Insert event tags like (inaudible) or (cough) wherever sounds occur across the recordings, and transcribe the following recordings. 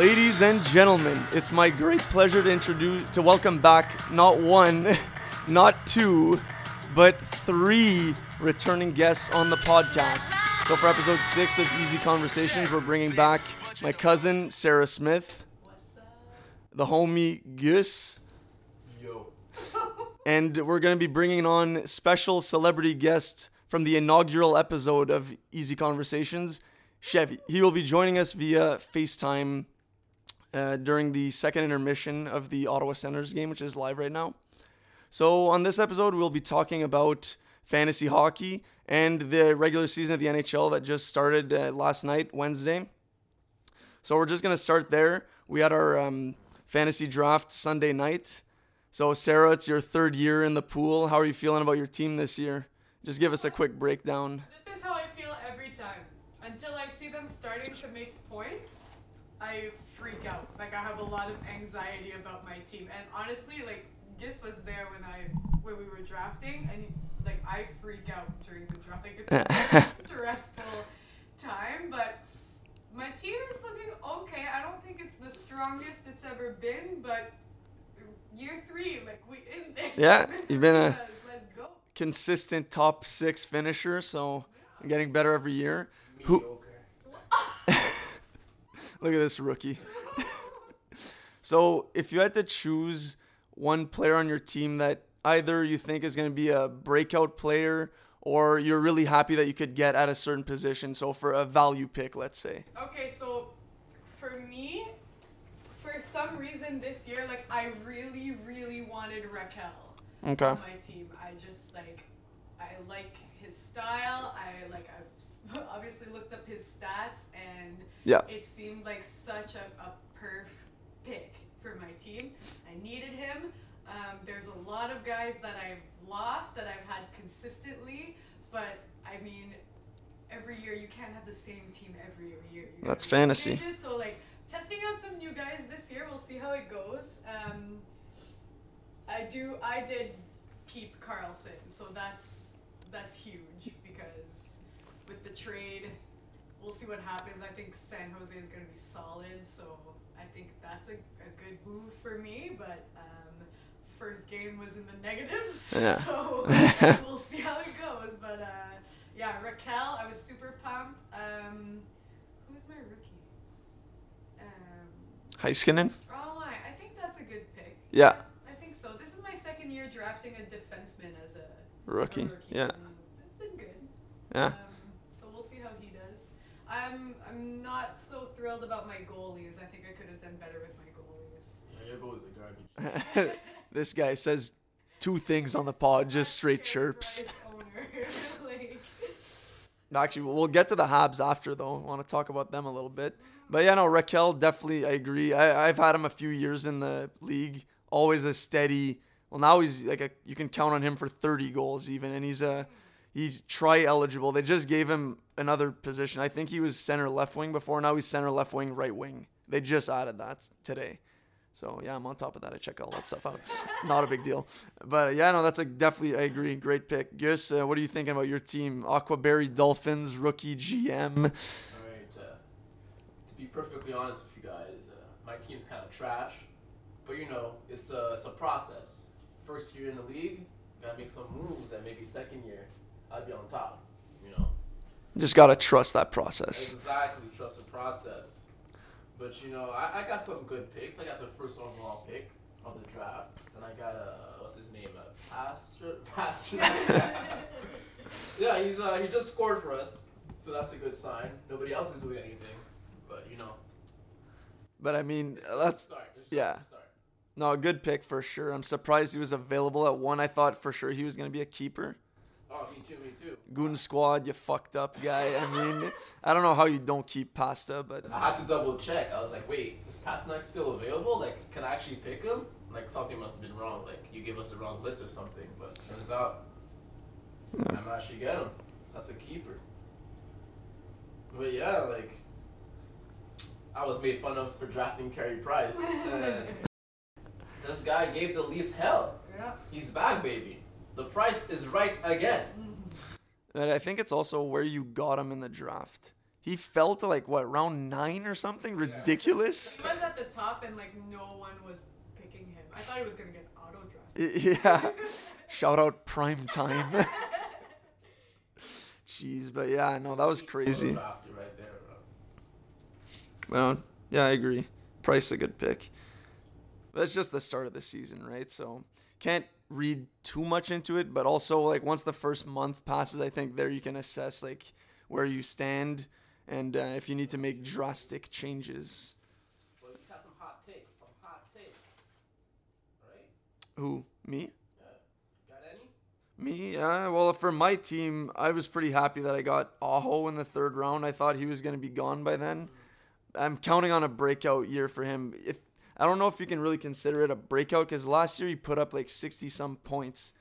Ladies and gentlemen, it's my great pleasure to introduce to welcome back not one, (laughs) not two, but three returning guests on the podcast. So for episode six of Easy Conversations, we're bringing back my cousin Sarah Smith, the homie Gus, Yo. (laughs) and we're going to be bringing on special celebrity guest from the inaugural episode of Easy Conversations, Chevy. He will be joining us via FaceTime uh, during the second intermission of the Ottawa Senators game, which is live right now. So on this episode, we'll be talking about fantasy hockey and the regular season of the NHL that just started uh, last night, Wednesday. So we're just gonna start there. We had our um, fantasy draft Sunday night. So Sarah, it's your third year in the pool. How are you feeling about your team this year? Just give us a quick breakdown. This is how I feel every time. Until I see them starting to make points, I freak out. Like I have a lot of anxiety about my team. And honestly, like Gus was there when I when we were drafting and like I freak out during the draft. Like it's (laughs) a very stressful time, but my team is looking okay. I don't think it's the strongest it's ever been, but year three, like we in this. Yeah, (laughs) you've been a- Let's go. Consistent top six finisher, so getting better every year. Who? (laughs) Look at this rookie. (laughs) so, if you had to choose one player on your team that either you think is going to be a breakout player or you're really happy that you could get at a certain position, so for a value pick, let's say. Okay, so for me, for some reason this year, like I really, really wanted Rakell Okay. on my team. I just like, I like style. I like, I (laughs) obviously looked up his stats, and Yeah. it seemed like such a, a perf pick for my team. I needed him. Um, there's a lot of guys that I've lost that I've had consistently, but I mean, every year you can't have the same team every year. You That's fantasy. changes, So like testing out some new guys this year. We'll see how it goes. Um, I do. I did keep Karlsson, so that's that's huge because with the trade, we'll see what happens. I think San Jose is going to be solid, so I think that's a, a good move for me. But um, first game was in the negatives, (laughs) Yeah. so (laughs) we'll see how it goes. But uh, yeah, Rakell, I was super pumped. Um, who's my rookie? Um, Heiskanen? oh my, I think that's a good pick. Yeah. I think so. This is my second year drafting a defenseman as a, a Rookie. rookie. Yeah. and It's been good. Yeah. Um, so we'll see how he does. I'm I'm not so thrilled about my goalies. I think I could have done better with my goalies. Yeah, your goals are garbage. (laughs) this guy says two things on the pod, just straight chirps. Price owner. (laughs) like, Actually, we'll get to the Habs after, though. I want to talk about them a little bit. But yeah, no, Rakell, definitely, I agree. I, I've had him a few years in the league. Always a steady. Well, now he's like a. You can count on him for 30 goals even, and he's a. He's try eligible. They just gave him another position. I think he was center left wing before. Now he's center left wing right wing. They just added that today. So yeah, I'm on top of that. I check all that stuff out. (laughs) Not a big deal. But uh, yeah, no, that's a definitely I agree. Great pick. Gus, uh, what are you thinking about your team? Aquaberry Dolphins rookie GM. Alright, uh, to be perfectly honest with you guys, uh, my team's kind of trash. But you know, it's a, it's a process. First year in the league, gotta make some moves, and maybe second year, I'd be on top. You know? Just gotta trust that process. Exactly, trust the process. But you know, I, I got some good picks. I got the first overall pick of the draft, and I got uh, what's his name, uh, Pastor, (laughs) Pastor. (laughs) yeah, he's uh, he just scored for us, so that's a good sign. Nobody else is doing anything, but you know, But I mean, a that's start. It's just yeah. a start. no a good pick for sure. I'm surprised he was available at one. I thought for sure he was gonna be a keeper. Oh, me too, me too. Goon squad, you fucked up guy. I mean, I don't know how you don't keep pasta, but I had to double check. I was like, wait, is Pastrnak still available? Like, can I actually pick him? Like, something must have been wrong. Like, you gave us the wrong list or something. But turns out, I'm actually get him. That's a keeper. But yeah, like, I was made fun of for drafting Carey Price. (laughs) (laughs) This guy gave the Leafs hell. Yeah. He's back, baby. The price is right again. And I think it's also where you got him in the draft. he fell to like what round nine or something ridiculous. He was at the top and like no one was picking him. I thought he was gonna get auto drafted. (laughs) Yeah. Shout out prime time. (laughs) Jeez, but yeah, no, that was crazy. After right there, bro. Well, yeah, I agree. Price a good pick. But it's just the start of the season, right? So can't read too much into it, but also like once the first month passes, I think there you can assess like where you stand and uh, if you need to make drastic changes. Well, you have some hot takes. Some hot takes. Right? Who? Me? Yeah. Got any? Me? Yeah. Well, for my team, I was pretty happy that I got Aho in the third round. I thought he was going to be gone by then. I'm counting on a breakout year for him. If I don't know if you can really consider it a breakout because last year he put up like 60 some points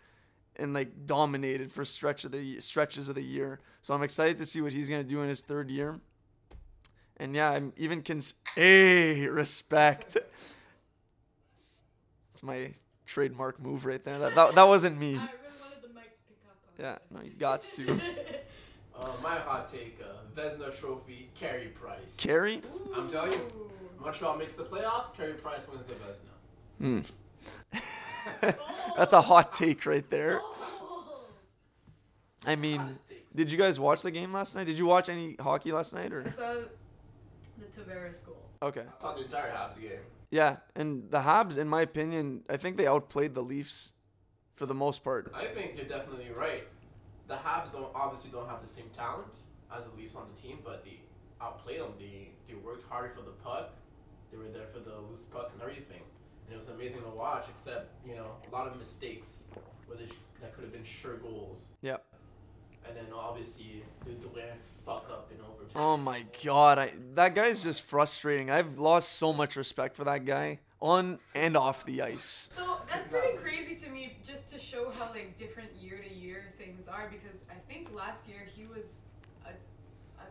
and like dominated for stretch of the stretches of the year. So I'm excited to see what he's going to do in his third year. And yeah, I'm even cons. Hey, respect. It's my trademark move right there. That that, that wasn't me. I really wanted the mic to pick up on. Yeah, no, you got to. (laughs) Uh, my hot take: uh, Vezina Trophy, Carey Price. Carry? I'm telling you, Ooh. Montreal makes the playoffs. Carey Price wins the Vezina. Hmm. (laughs) That's a hot take right there. I mean, did you guys watch the game last night? Did you watch any hockey last night or? I saw the Tavares goal. Okay. I saw the entire Habs game. Yeah, and the Habs, in my opinion, I think they outplayed the Leafs for the most part. I think you're definitely right. The Habs don't obviously don't have the same talent as the Leafs on the team, but they outplayed them. They they worked harder for the puck. They were there for the loose pucks and everything, and it was amazing to watch. Except you know a lot of mistakes, where they sh- that could have been sure goals. Yep. And then obviously the Drouin fuck up in overtime. Oh my god, I that guy's just frustrating. I've lost so much respect for that guy on and off the ice. So that's pretty crazy to me, just to show how like different year to year things are. Because I think last year he was a, a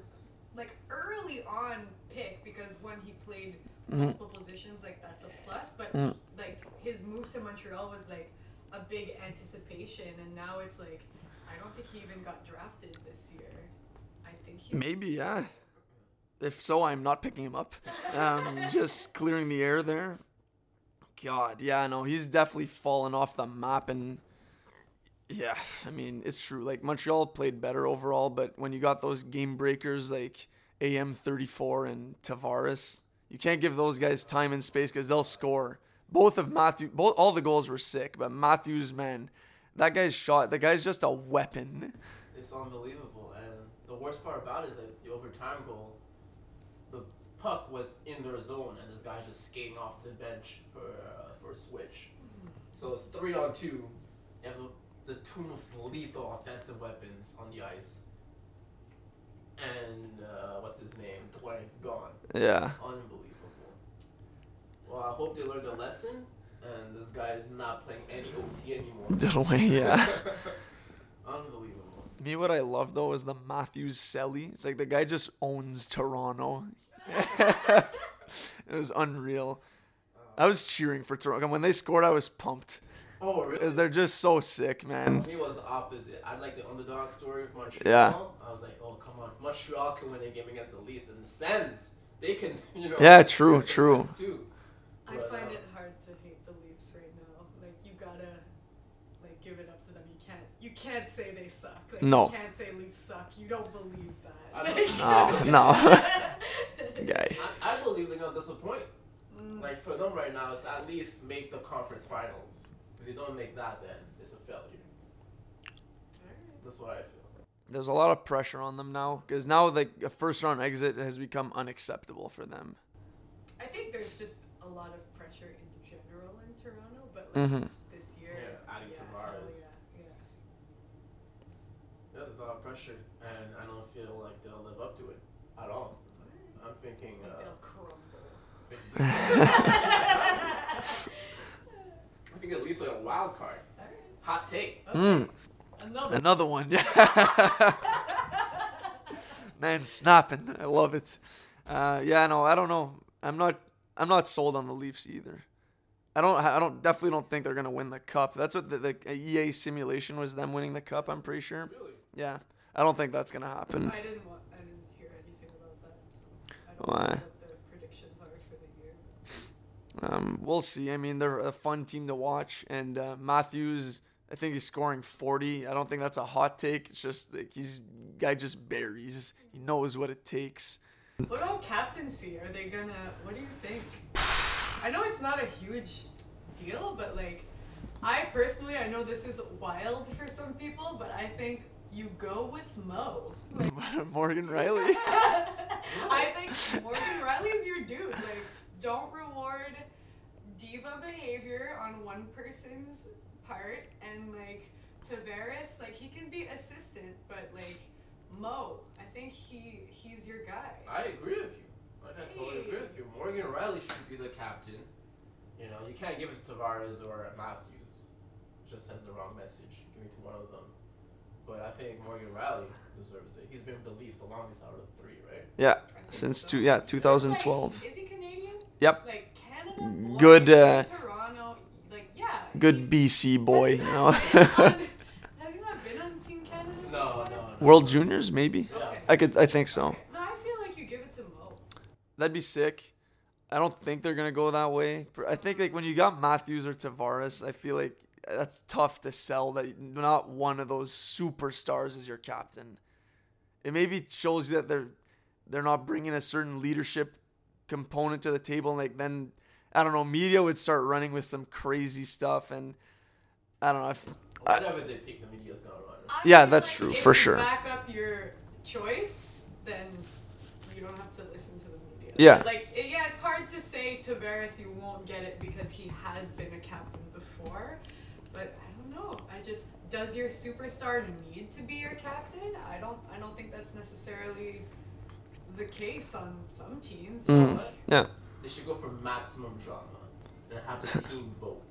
like early on pick because when he played Mhm. Multiple positions, like that's a plus. But Mhm. like his move to Montreal was like a big anticipation, and now it's like I don't think he even got drafted this year. I think he. Maybe, yeah. If so, I'm not picking him up. Um, (laughs) just clearing the air there. God, yeah, no, he's definitely fallen off the map, and yeah, I mean, it's true. Like Montreal played better overall, but when you got those game breakers like AM34 and Tavares, you can't give those guys time and space because they'll score. Both of Matthew, both all the goals were sick, but Matthews, man, that guy's shot. The guy's just a weapon. It's unbelievable, and the worst part about it is like the overtime goal. The puck was in their zone, and this guy's just skating off to the bench for uh, for a switch. So it's three on two. You have the, the two most lethal offensive weapons on the ice, and uh, what's his name? Drouin's gone. Yeah. Unbelievable. Well, I hope they learned a lesson, and this guy is not playing any OT anymore. (laughs) Didaway, yeah. (laughs) Unbelievable. Me, what I love though is the Matthews Selly. It's like the guy just owns Toronto. (laughs) it was unreal. I was cheering for Toronto. And when they scored, I was pumped. Oh, really? Because they're just so sick, man. Me was the opposite. I like the underdog story of Montreal. Yeah. I was like, oh come on, Montreal can win a game against the Leafs, and the Sens they can, (laughs) you know. Yeah, true, true. Sens Too. I But, find uh, it hard to hate the Leafs right now. Like you gotta like give it up to them. You can't you can't say they suck. Like No. you can't say Leafs suck. You don't believe that. don't- No, (laughs) no. no. (laughs) Guy. I, I believe they're gonna disappoint. Mm. Like for them right now, it's at least make the conference finals. If they don't make that, then it's a failure. That's what I feel. There's a lot of pressure on them now. Because now, the a first round exit has become unacceptable for them. I think there's just a lot of pressure in general in Toronto, but like Mm-hmm. this year, Yeah, adding yeah, Tavares. yeah, yeah. Yeah, there's a lot of pressure, and I don't feel like they'll live up to it at all. I'm thinking. Like Uh, they'll crumble. (laughs) (laughs) (laughs) I think at least like a wild card. Alright, Hot take. okay. Mm. Another. Another one. (laughs) Man, snapping. I love it. Uh, yeah, no, I don't know. I'm not. I'm not sold on the Leafs either. I don't. I don't. Definitely don't think they're gonna win the cup. That's what the, the EA simulation was. Them winning the cup. I'm pretty sure. Really? Yeah. I don't think that's gonna happen. I didn't want. I didn't hear anything about don't Why? know what the predictions are for the year. Um, we'll see. I mean, they're a fun team to watch, and uh, Matthews. I think he's scoring 40. I don't think that's a hot take. It's just like he's guy just buries. He knows what it takes. What about captaincy? Are they gonna? What do you think? I know it's not a huge deal, but like, I personally, I know this is wild for some people, but I think you go with Mo. (laughs) Morgan Rielly. (laughs) I think Morgan Rielly is your dude. Like, don't reward diva behavior on one person's part, and like Tavares, like he can be assistant, but like Mo, I think he he's your guy. I agree with you. Like I totally agree with you. Morgan Rielly should be the captain. You know, you can't give it to Tavares or Matthews. Just sends the wrong message. Give it to one of them. But I think Morgan Rielly deserves it. He's been with the Leafs the longest out of the three, right? Yeah, since so. two. Yeah, 2012. is he Canadian? Yep. Like Canada. boy, Good, uh, Toronto. Like yeah. Good BC boy. You Has he know. on- has he not been on Team Canada? No, no, no. World Juniors, maybe. Okay. I could. I think so. Okay. No, I feel like you give it to Mo. That'd be sick. I don't think they're gonna go that way. I think like when you got Matthews or Tavares, I feel like that's tough to sell that not one of those superstars is your captain. It maybe shows you that they're they're not bringing a certain leadership component to the table. And like then I don't know, media would start running with some crazy stuff, and I don't know. If, I, they pick, the media's gonna run. I Yeah, feel that's like true, if for you sure. Back up your choice, then you don't have to listen to the media. Yeah. Like it- yeah, it's hard to say Tavares you won't get it because he has been a captain before, but I don't know. I just does your superstar need to be your captain? I don't. I don't think that's necessarily the case on some teams. Mm. But yeah, They should go for maximum drama and have the (laughs) team vote,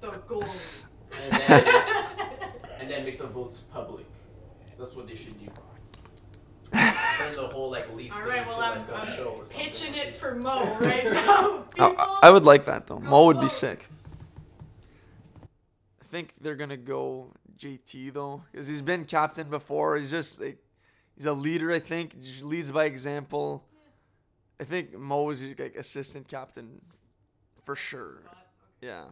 the goalie. and then (laughs) and then make the votes public. That's what they should do. (laughs) Turn the whole like Leafs All thing right, into well, I'm, like a I'm show or pitching it for Mo right now. I, I would like that though. Mo would be sick. I think they're gonna go JT though, because he's been captain before. He's just like he's a leader. I think leads by example. I think Mo is like assistant captain for sure. Yeah,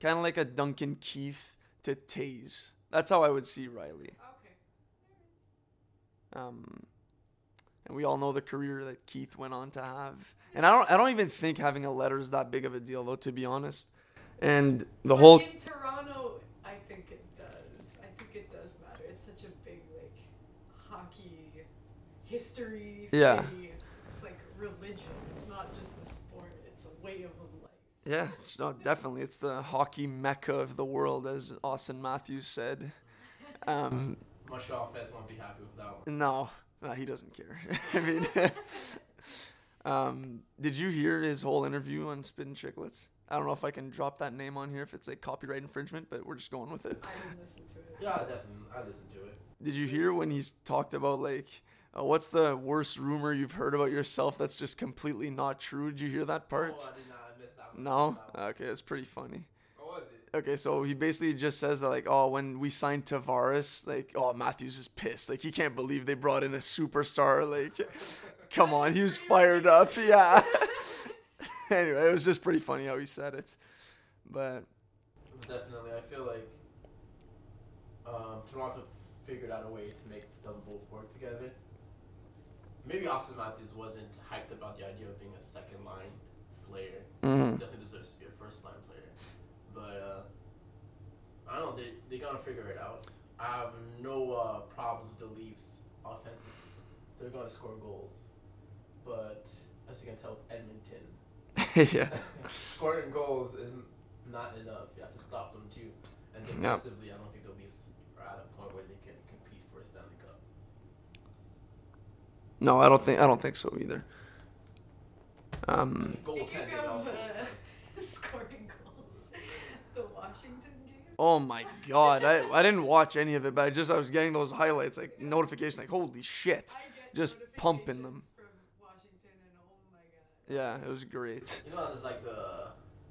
kind of like a Duncan Keith to Taze. That's how I would see Rielly. Okay. Um, and we all know the career that Keith went on to have. And I don't, I don't even think having a letter is that big of a deal, though, to be honest. And the whole, in Toronto, I think it does. I think it does matter. It's such a big like hockey history city. Yeah. It's, it's like religion. It's not just a sport. It's a way of life. yeah, it's not definitely it's the hockey mecca of the world, as Auston Matthews said. Um, Montreal fans won't be happy with that one. no, no, he doesn't care. (laughs) I mean, (laughs) um, did you hear his whole interview on Spin Chicklets? I don't know if I can drop that name on here if it's like copyright infringement, but we're just going with it. I didn't listen to it. Yeah, definitely. I listened to it. Did you hear when he's talked about like, uh, what's the worst rumor you've heard about yourself that's just completely not true? Did you hear that part? Oh, I did not. I missed that one. no. That. Okay, it's pretty funny. What was it? Okay, so he basically just says that like, oh, when we signed Tavares, like, oh, Matthews is pissed. Like, he can't believe they brought in a superstar. Like, (laughs) come on, he was (laughs) fired up. Yeah. (laughs) anyway, it was just pretty funny how he said it, but Definitely, I feel like um, Toronto figured out a way to make them both work together. Maybe Auston Matthews wasn't hyped about the idea of being a second line player. mhm. Definitely deserves to be a first line player. But uh, I don't know, they they gonna figure it out. I have no uh, problems with the Leafs offensively. They're gonna score goals. But as you can tell, Edmonton (laughs) (laughs) yeah, scoring goals isn't not enough. You have to stop them too. And defensively, I don't think the Leafs are at a point where they can compete for a Stanley Cup. No, I don't think I don't think so either. Um, Speaking Goaltending of also is nice. scoring goals, (laughs) the Washington game. Oh my god, I, I didn't watch any of it, but I just I was getting those highlights like notifications like holy shit. Just pumping them. Washington and oh my god. Yeah, it was great. You know, there's like the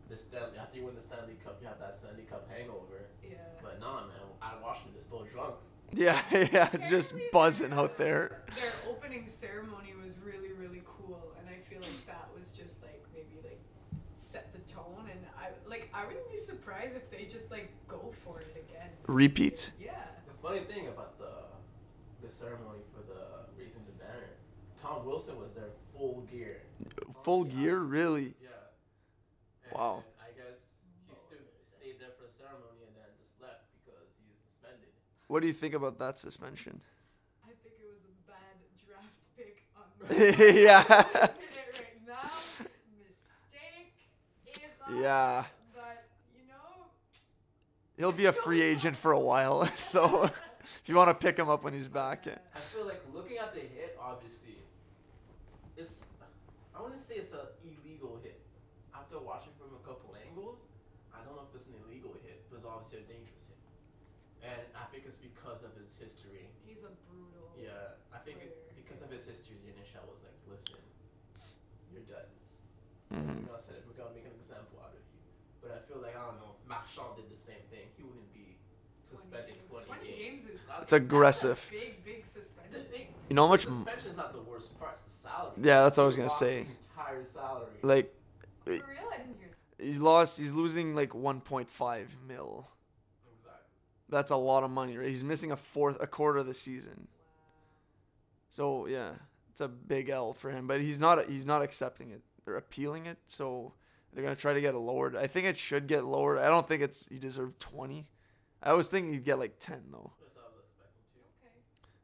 the Stanley after you win the Stanley Cup, you have that Stanley Cup hangover. Yeah. But nah, man, out of Washington, they're still drunk. Yeah, (laughs) yeah, just buzzing out there. Their opening ceremony was really, really cool, and I feel like that was just like maybe like set the tone, and I like I wouldn't be surprised if they just like go for it again. Repeat. Yeah. The funny thing about the the ceremony for the Raising the Banner, Tom Wilson was there full gear. Full, gear, really. Yeah. And, wow. What do you think about that suspension? I think it was a bad draft pick on (laughs) Yeah. right now. Mistake. Error. Yeah. But you know, He'll be a free agent for a while, (laughs) so if you want to pick him up when he's back. I feel like looking at the hit, obviously, it's I want to say it's an illegal hit. After watching from a couple angles, I don't know if it's an illegal hit, but it's obviously a dangerous hit. And I think it's because of his history. he's a brutal. Yeah, I think it, because of his history, the NHL was like, listen, you're dead. Mhm. We're gonna set it. We're gonna make an example out of you. But I feel like I don't know if Marchand did the same thing. He wouldn't be suspended 20, 20 games is- That's- It's aggressive. That's a big, big suspension. You know how much? Suspension is not the worst part. It's the salary. Yeah, that's what I was gonna say. Entire salary. Like For real, I didn't hear. he lost. He's losing like 1.5 mil. That's a lot of money, right? He's missing a fourth, a quarter of the season. So yeah, it's a big L for him. But he's not. He's not accepting it. They're appealing it, so they're gonna try to get it lowered. I think it should get lowered. I don't think it's he deserved 20. I was thinking he'd get like 10 though.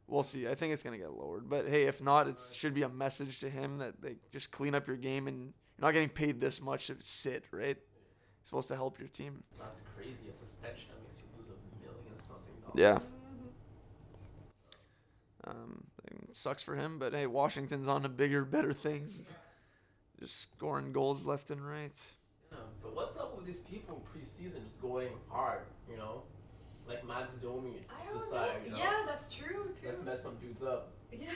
We'll see. I think it's gonna get lowered. But hey, if not, it should be a message to him that they just clean up your game and you're not getting paid this much to sit, right? You're supposed to help your team. That's crazy. A suspension that makes you lose a million something dollars. Yeah. Um, it sucks for him, but hey, Washington's on to bigger, better things. Just scoring goals left and right. Yeah, but what's up with these people in preseason just going hard? You know, like Max Domi I don't decide. know. You know, Yeah, that's true too. let's mess some dudes up. Yeah,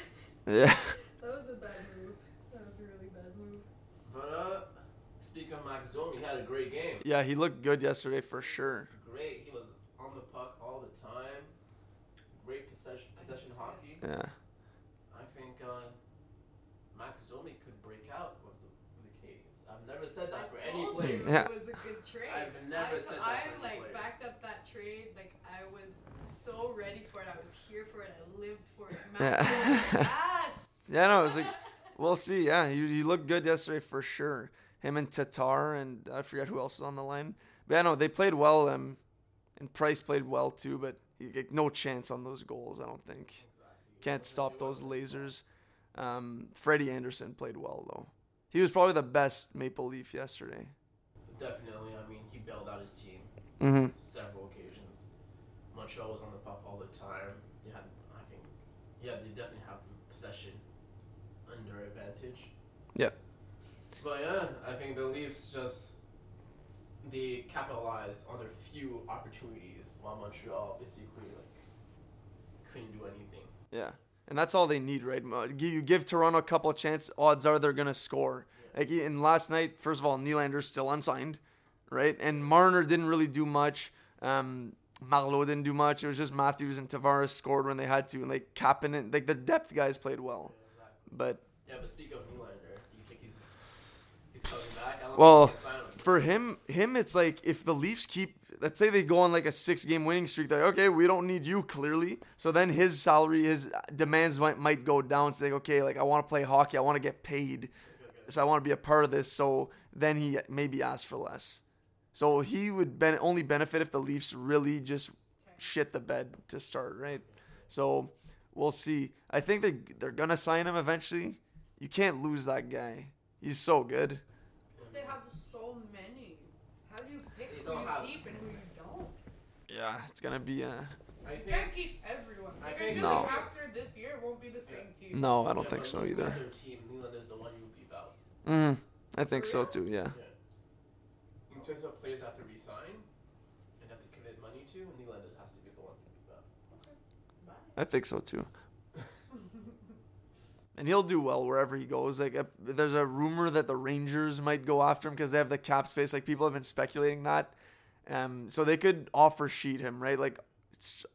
Yeah. (laughs) that was a bad move. That was a really bad move. But uh, speaking of Max Domi, he had a great game. Yeah, he looked good yesterday for sure. Great. He was on the puck all the time. Great possession, I can possession see hockey. Yeah. I think uh, Max Domi could break out with the, with the Canadiens. I've never said that I for any told player. you Yeah. it was a good trade. I've never I, said that I for any like player. backed up that trade. Like I was so ready for it. I was here for it. I lived for it. Yeah. (laughs) Matt Domi, yes. Yeah, no, it was like, (laughs) we'll see. Yeah, he, he looked good yesterday for sure. Him and Tatar and I forget who else was on the line. But yeah, no, they played well. Um, and Price played well too, but he, like, no chance on those goals. I don't think. Exactly. Can't stop those lasers. Um, Freddie Andersen played well though. He was probably the best Maple Leaf yesterday. Definitely. I mean, he bailed out his team Mm-hmm. several occasions. Montreal was on the puck all the time. They had, I think, yeah, they definitely have the possession under advantage. Yeah. But yeah, I think the Leafs just they capitalized on their few opportunities while Montreal basically like couldn't do anything. Yeah, and that's all they need, right? You give Toronto a couple of chances, odds are they're gonna score. Like in last night, first of all, Nylander's still unsigned, right? And Marner didn't really do much. Um, Marleau didn't do much. It was just Matthews and Tavares scored when they had to, and like Kapanen, like the depth guys played well. Yeah, exactly. But Yeah, but speak of Nylander, do you think he's he's coming back? Well, think they can sign him. for him, him, it's like if the Leafs keep, let's say they go on like a six-game winning streak, they're like, okay, we don't need you clearly. So then his salary, his demands might might go down. So like, okay, like I want to play hockey, I want to get paid, Okay, okay. so I want to be a part of this. So then he maybe asks for less. So he would ben- only benefit if the Leafs really just shit the bed to start, right? So we'll see. I think they're they're gonna sign him eventually. You can't lose that guy. He's so good. They have so many. How do you pick who you keep and who you don't? Yeah, it's gonna be uh I You think can't keep everyone. I Like, think- feel like No. after this year, it won't be the same team. no, I don't yeah, think so either. at their team, Nylander's the one you beat out. Mm, I think so too. Yeah. Yeah. In terms of players that have to resign and have to commit money to, Nylander has to be the one to beat out. Bye. I think so too. And he'll do well wherever he goes. Like, uh, there's a rumor that the Rangers might go after him because they have the cap space. Like, people have been speculating that. Um, so they could offer sheet him, right? Like,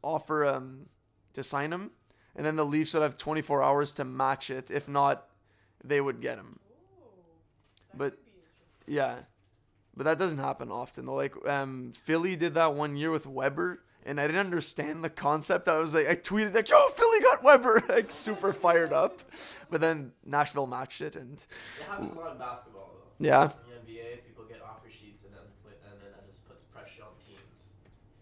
offer um to sign him, and then the Leafs would have 24 hours to match it. If not, they would get him. Ooh, But- could be interesting. Yeah. but that doesn't happen often though. Like um, Philly did that one year with Weber, and I didn't understand the concept. I was like, I tweeted like, "Yo, Philly got Weber!" (laughs) like super fired up, but then Nashville matched it, and It happens a lot in basketball though. yeah, In the NBA, people get offer sheets and then play, and then that just puts pressure on teams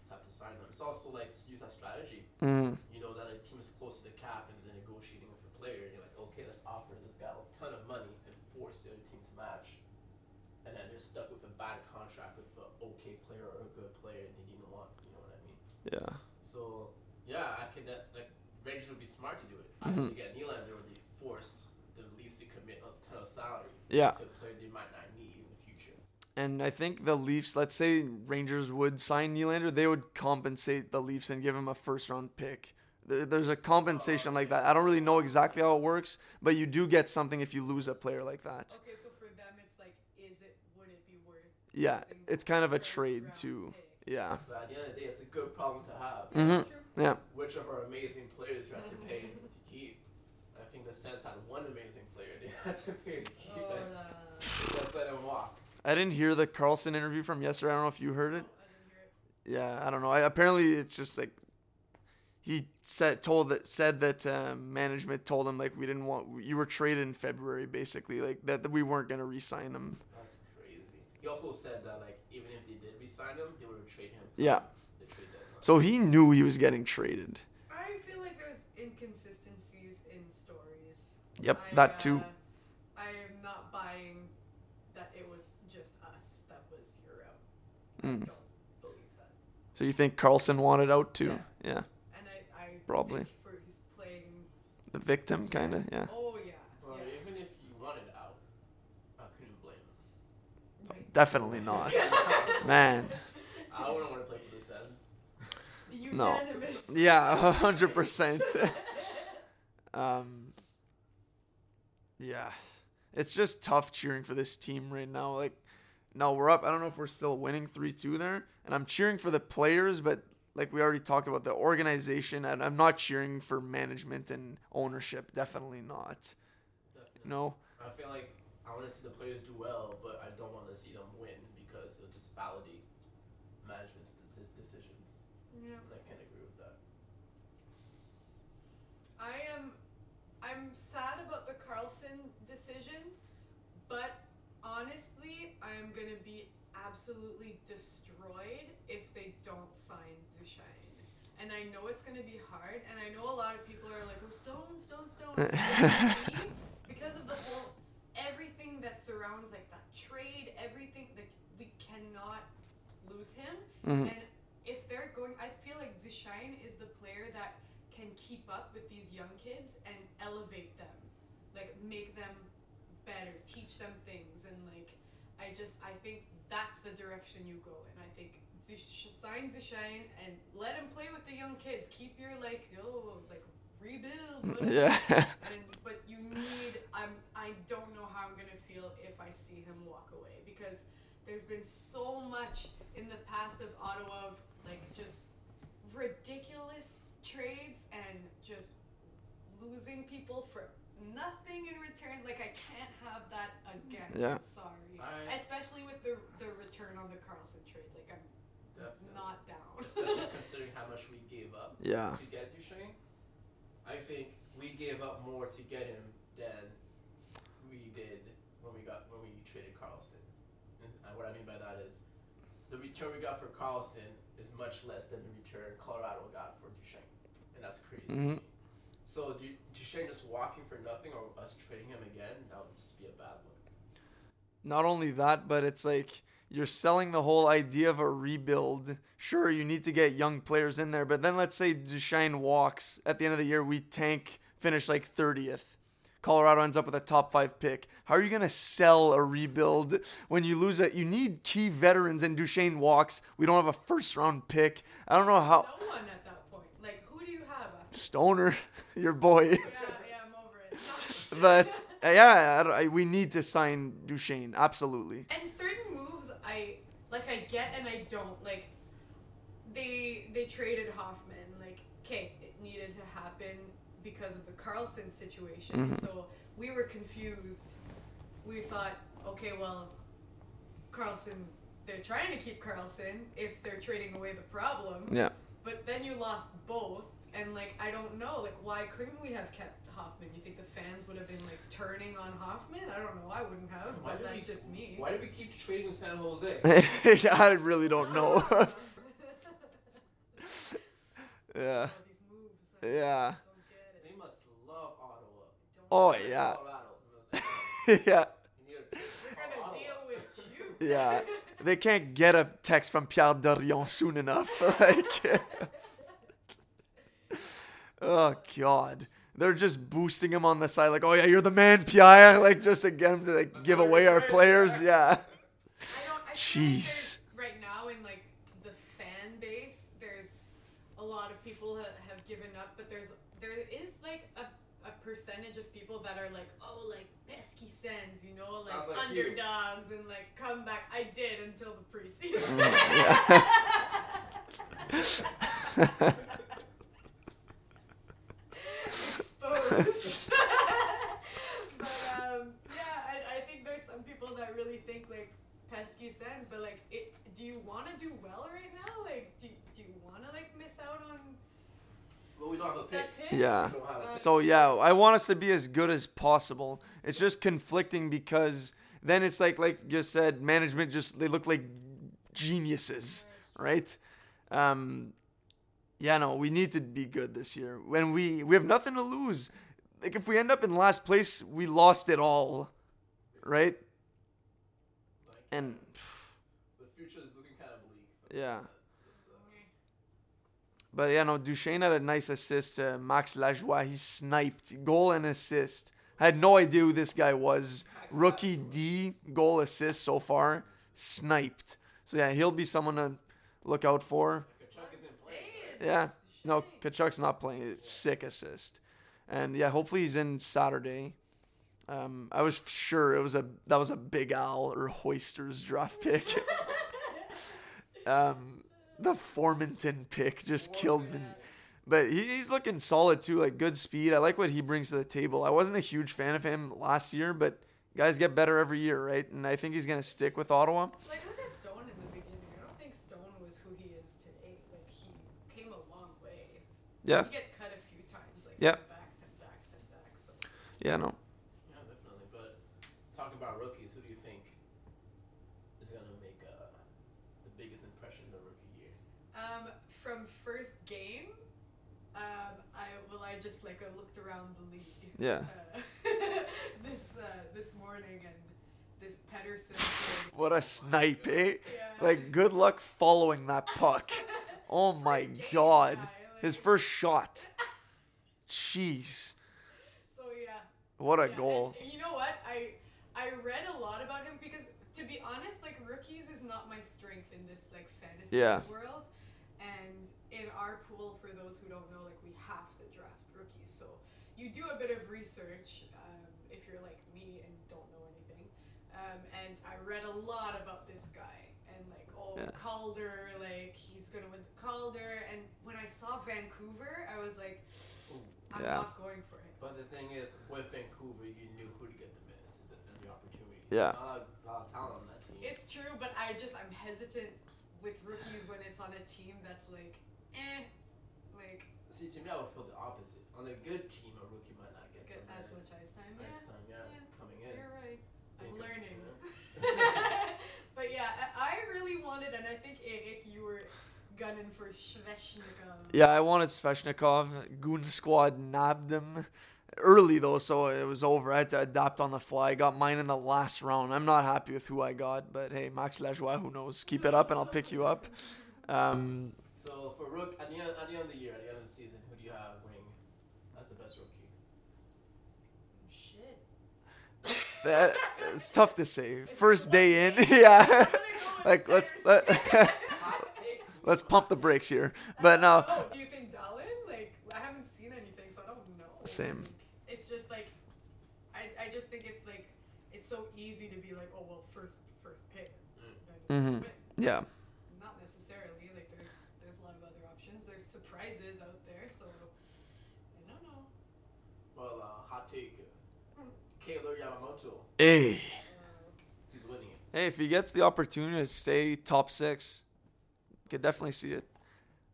to have to sign them. It's also like use that strategy. mm, You know that a team is close to the cap and they're negotiating with a player. You're like, okay, let's offer this guy a ton of money and force the other team to match. And then they're stuck with a bad contract with an okay player or a good player and they didn't want. You know what I mean? yeah, So yeah, I can that like Rangers would be smart to do it. I Mhm. think they get Nylander or they force the Leafs to commit a ton of salary yeah. to a player they might not need in the future. And I think the Leafs, let's say Rangers would sign Nylander, they would compensate the Leafs and give him a first round pick. There's a compensation like that. I don't really know exactly how it works, but you do get something if you lose a player like that. Okay, so for them, it's like, is it would it be worth? Yeah, it's kind of a trade too. pick? Yeah. But at the end of the day, it's a good problem to have. Mm-hmm. Yeah. Which of our amazing players do we have to pay to keep? I think the Sens had one amazing player they (laughs) had to pay to keep Oh, it. la- They just let him walk. I didn't hear the Karlsson interview from yesterday. I don't know if you heard no, it. I didn't hear it. Yeah, I don't know. I, apparently, it's just like he said told that said that um, management told him like we didn't want you were traded in February basically like that, that we weren't gonna re-sign him. That's crazy. He also said that like even if they did re-sign him, they would have traded him. Yeah. The trade deadline. So he knew he was getting traded. I feel like there's inconsistencies in stories. Yep, I, that too. uh, I am not buying that it was just us that was Euro. I Mm. don't believe that. So you think Karlsson wanted out too? Yeah, And I, I Probably. he's playing. the victim kind of. Yeah, Oh yeah. Well, yeah. even if you wanted out, I couldn't blame him. Right. definitely not. (laughs) Man, I wouldn't want to play for the Sens. No. Unanimous. yeah, hundred percent. (laughs) Um, yeah, it's just tough cheering for this team right now. Like, no, we're up. I don't know if we're still winning three two there, and I'm cheering for the players, but like we already talked about the organization, and I'm not cheering for management and ownership. Definitely not. Definitely. No. I feel like I want to see the players do well, but I don't want to see them win because it'll just validate management's deci- decisions. Yeah. And I can't agree with that. I am I'm sad about the Karlsson decision, but honestly, I am gonna be absolutely destroyed if they don't sign Duchene. And I know it's gonna be hard, and I know a lot of people are like, "Oh, Stone, Stone, Stone," But for me, because of the whole everything that surrounds like that trade, everything like we cannot lose him. Mhm. And if they're going, I feel like Duchene is the player that can keep up with these young kids and elevate them, like make them better, teach them things, and like I just I think that's the direction you go in. I think sign shine and let him play with the young kids. Keep your like yo like rebuild. (laughs) Yeah. And but you need I'm I don't know how I'm gonna feel if I see him walk away because there's been so much in the past of Ottawa of like just ridiculous trades and just losing people for nothing in return. Like I can't have that again. Yeah. Sorry. I- Especially with the the return on the Karlsson trade. Like I'm Definitely. not down. Especially (laughs) considering how much we gave up yeah. to get Duchene. I think we gave up more to get him than we did when we got when we traded Karlsson. And what I mean by that is the return we got for Karlsson is much less than the return Colorado got for Duchene, and that's crazy. to Mhm. me. So Du- Duchene just walking for nothing or us trading him again, that would just be a bad look. Not only that, but it's like you're selling the whole idea of a rebuild. Sure, you need to get young players in there, but then let's say Duchene walks at the end of the year, we tank, finish like 30th. Colorado ends up with a top five pick. How are you gonna sell a rebuild when you lose it? You need key veterans, and Duchene walks. We don't have a first round pick. I don't know how. no one at that point. Like who do you have after? Stoner, your boy. Yeah, yeah, I'm over it. (laughs) (laughs) but uh, yeah, I- I- we need to sign Duchene. Absolutely. and certain moves I like I get and I don't like they they traded Hoffman like okay it needed to happen because of the Karlsson situation Mhm. so we were confused we thought okay well Karlsson they're trying to keep Karlsson if they're trading away the problem. Yeah. But then you lost both, and like I don't know, like why couldn't we have kept Hoffman? You think the fans would have been like turning on Hoffman? I don't know. I wouldn't have, Why but that's we- just me. Why did we keep trading with San Jose? (laughs) I really don't know. (laughs) yeah. All these moves, I Yeah. don't get it. They must love Ottawa. Oh yeah. (laughs) Yeah. You need to- We're gonna Ottawa. deal with you. Yeah. They can't get a text from Pierre Dorion soon enough. like, oh God. They're just boosting him on the side, like, oh yeah, you're the man, Pierre, like just to get him to like give away our players. Yeah. I don't. I feel like Jeez. right now in like the fan base, there's a lot of people that have given up, but there's there is like a, a percentage of people that are like, oh, like pesky Sens, you know, like, Sounds like you. underdogs and like come back. I did until the (laughs) preseason. Mm, yeah. (laughs) (laughs) Exposed. (laughs) but um, yeah, I, I think there's some people that really think like pesky Sens, but like, it, do you want to do well right now? Like, do, do you want to like miss out on But we don't have a pick. that pick? Yeah. We don't have a pick. So yeah, I want us to be as good as possible. It's just conflicting because then it's like like you said, management just they look like geniuses, right? Um, yeah, no, we need to be good this year. When we we have nothing to lose. Like if we end up in last place, we lost it all, right? Like, And the future is looking kind of bleak. Yeah. Sens. It's, But yeah, no, Duchene had a nice assist to Max Lajoie. He sniped goal and assist. I had no idea who this guy was. Rookie D goal assist so far, sniped. So yeah, he'll be someone to look out for. Tkachuk isn't Say playing. it. Yeah, no. Tkachuk's not playing. It's sick assist, and yeah, hopefully he's in Saturday. Um, I was sure it was a that was a Big Owl or Hoisters draft pick. (laughs) um, the Formenton pick just killed me. But he, he's looking solid too, like good speed. I like what he brings to the table. I wasn't a huge fan of him last year, but guys get better every year, right? And I think he's gonna stick with Ottawa. Like, look at Stone in the beginning. I don't think Stone was who he is today. Like, he came a long way. Yeah, He get cut a few times. Like, Yeah. sent back, sent back, sent back. So, yeah, no. Yeah, definitely. But talking about rookies, who do you think is gonna make uh, the biggest impression the rookie year? um, from first game, um, I well, I just like I looked around the league. Yeah. Uh, (laughs) this uh, this morning and this Pettersson. What a snipe, eh? Yeah. Like, good luck following that puck. (laughs) Oh my game god. guy, His first shot. Jeez. So yeah. What a Yeah, goal. and you know what? I I read a lot about him because to be honest, like rookies is not my strength in this like fantasy Yeah. world. And in our pool, for those who don't know, like we have to draft rookies. So you do a bit of research um, if you're like me and don't know anything. Um, and I read a lot about this guy and like oh Yeah. Calder, like he's gonna win the Calder. And when I saw Vancouver, I was like, Ooh. I'm Yeah. not going for him. But the thing is, with Vancouver, you knew who to get the minutes and the, and the opportunity. Yeah. Not a lot of talent on that team. It's true, but I just I'm hesitant with rookies when it's on a team that's like, eh, like See, to me, I would feel the opposite. On a good team, a rookie might not get get some as much ice time. Ice Yeah, time, yeah, yeah. coming in. you're right. I'm learning. (laughs) but yeah, I, I really wanted, and I think Eric, you were gunning for Svechnikov. Yeah, I wanted Svechnikov. Goon Squad nabbed him early though, so it was over. I had to adapt on the fly. I got mine in the last round. I'm not happy with who I got, but hey, Max Lajoie, who knows? Keep it up, and I'll pick you up. Um, So for rook at the end at the end of the year, at the end of the season, who do you have winning as the best rookie? Shit. that, it's tough to say. (laughs) First day in, (laughs) yeah. like let's let, Hot takes. (laughs) let's pump the brakes here. But no, Oh, do you think Dahlin? Like, I haven't seen anything, so I don't know. Same. It's just like, I, I just think it's like, it's so easy to be like, oh well, first first pick. Mm. Mhm. But yeah, not necessarily. Like, there's there's a lot of other options. There's surprises out there, so I don't know. Well, uh, hot take. Uh, Hmm. Kailer Yamamoto. hey, Uh, He's winning it. Hey, if he gets the opportunity to stay top six, could definitely see it.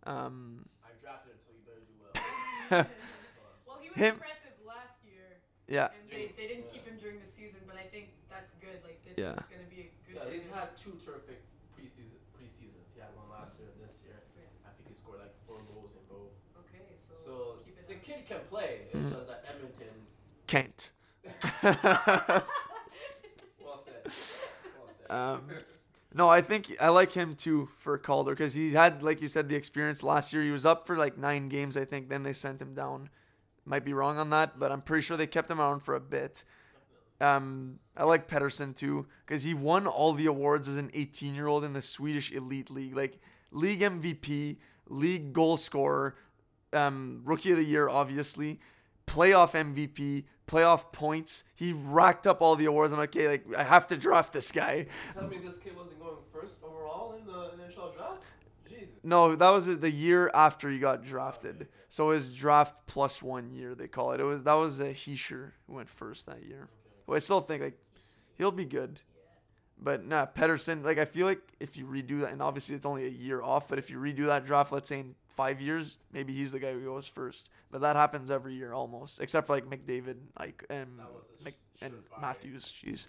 Um, I drafted him, so you better do well. (laughs) Well, he was Him- impressive last year, yeah, and they, they didn't keep him during the season, but I think that's good. Like this Yeah. is gonna be a good. yeah, he's him. had two terrific preseason preseasons. He had one last year and this year. I think he scored like four goals in both. Okay, so, So keep it the up. kid can play. It's Mm. just that Edmonton. Kent. (laughs) (laughs) Well said. Well said. Um, no, I think I like him too for Calder because he had, like you said, the experience last year. He was up for like nine games, I think. Then they sent him down. Might be wrong on that, but I'm pretty sure they kept him around for a bit. Um, I like Pettersson too because he won all the awards as an 18 year old in the Swedish Elite League, like league MVP, league goal scorer, um, rookie of the year, obviously, playoff MVP, playoff points. He racked up all the awards. I'm like, okay, like I have to draft this guy. Tell me this kid wasn't going first overall in the NHL draft? Jesus. No, that was the year after he got drafted. Oh, so his draft plus one year they call it. It was that was a Hischier who went first that year. Well, I still think like he'll be good. But nah, Pettersson, like I feel like if you redo that, and obviously it's only a year off, but if you redo that draft, let's say in five years, maybe he's the guy who goes first. But that happens every year almost, except for like McDavid, like and That was a Mc, and. Matthews. Jeez.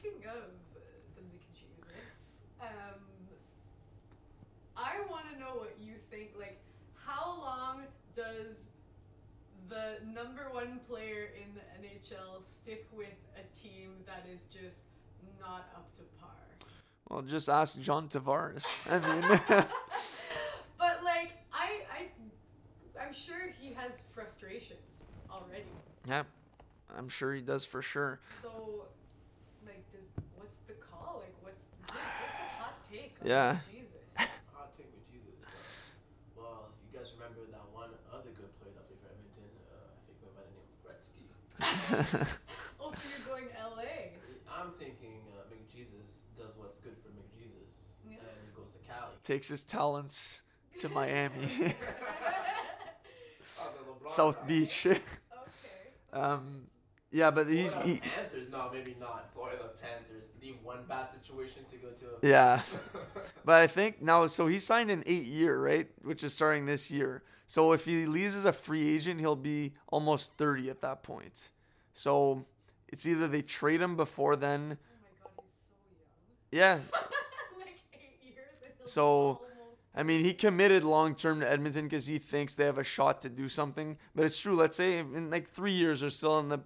Speaking of uh, the McJesus, um, I want to know what you think. Like, how long does the number one player in the NHL stick with a team that is just not up to par? Well, just ask John Tavares. (laughs) I mean, (laughs) but like, I, I, I'm sure he has frustrations already. yeah, I'm sure he does for sure. So, like, does what's the call? Like, what's this? what's the hot take? on Yeah. Jesus. Hot take with Jesus. Uh, well, you guys remember that one other good player that played for Edmonton? Uh, I think went by the name of Gretzky. Oh, so you're going LA? I'm thinking uh, McJesus does what's good for McJesus Yeah. and he goes to Cali. Takes his talents to Miami, (laughs) Oh, South guy. Beach. Okay. (laughs) um, yeah, but he's Florida he, Panthers. No, maybe not. Florida Panthers. Leave one bad situation to go to. yeah. (laughs) But I think now, so he signed an eight year, right? Which is starting this year. So if he leaves as a free agent, he'll be almost 30 at that point. So it's either they trade him before then. Oh my God, he's so young. Yeah. (laughs) like eight years. And he'll be So, almost I mean, he committed long term to Edmonton because he thinks they have a shot to do something. But it's true. Let's say in like three years they're still in the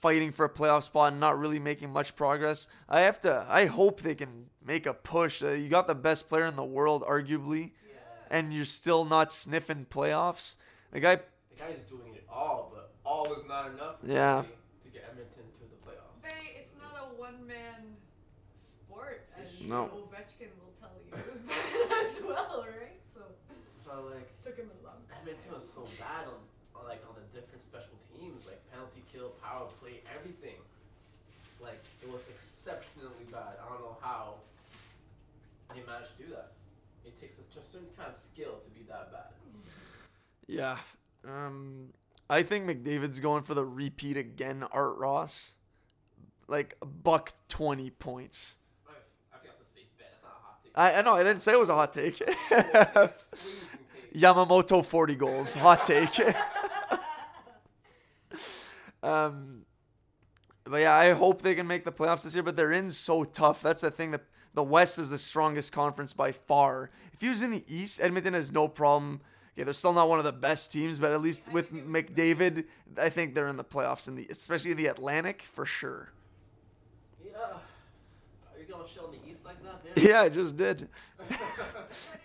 fighting for a playoff spot and not really making much progress. I have to. I hope they can make a push. Uh, you got the best player in the world, arguably, Yeah. and you're still not sniffing playoffs. The guy. The guy's doing it all, but all is not enough. Yeah. To get Edmonton to the playoffs. Bay, it's not a one man sport, as No. Ovechkin will tell you (laughs) as well, right? So But like took him a long time. Edmonton was so bad on, on like on the different special teams, like penalty kill, power play, everything. Like it was exceptionally bad. I don't know how they managed to do that. It takes a certain kind of skill to be that bad. Yeah. Um. I think McDavid's going for the repeat again. Art Ross, like buck twenty points. I, I think that's a safe bet. It's not a hot take. I, I know. I didn't say it was a hot take. (laughs) Yamamoto 40 goals. Hot take. (laughs) um, but yeah, I hope they can make the playoffs this year, but they're in so tough. That's the thing the West is the strongest conference by far. If he was in the East, Edmonton has no problem. Okay, they're still not one of the best teams, but at least with McDavid, I think they're in the playoffs in the especially in the Atlantic for sure. Yeah. Are you gonna shell in the East like that, man? Yeah, I just did. (laughs)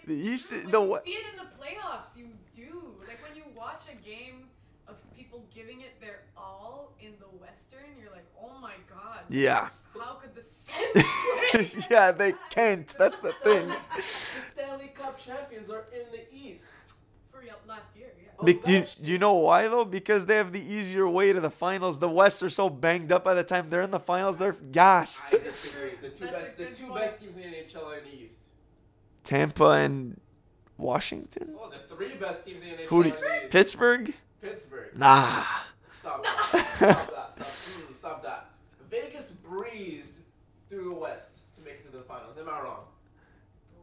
The East, When the you see it in the playoffs, you do. Like when you watch a game of people giving it their all in the Western, you're like, oh my god. Yeah. How could the Sens (laughs) yeah, they can't. That's the thing. the Stanley Cup champions are in the East. For real, last year, yeah. Oh, Be- do, you, you know why though? Because they have the easier way to the finals. The West are so banged up by the time they're in the finals, they're gassed. I disagree. The two That's best, the two point. best teams in the NHL are in the East. Tampa and Washington, Oh, the three best teams in the NHL Who do are in the East. Pittsburgh. Pittsburgh. Nah. Stop that. Stop that. Stop, mm, stop that. Vegas breezed through the West to make it to Am I wrong?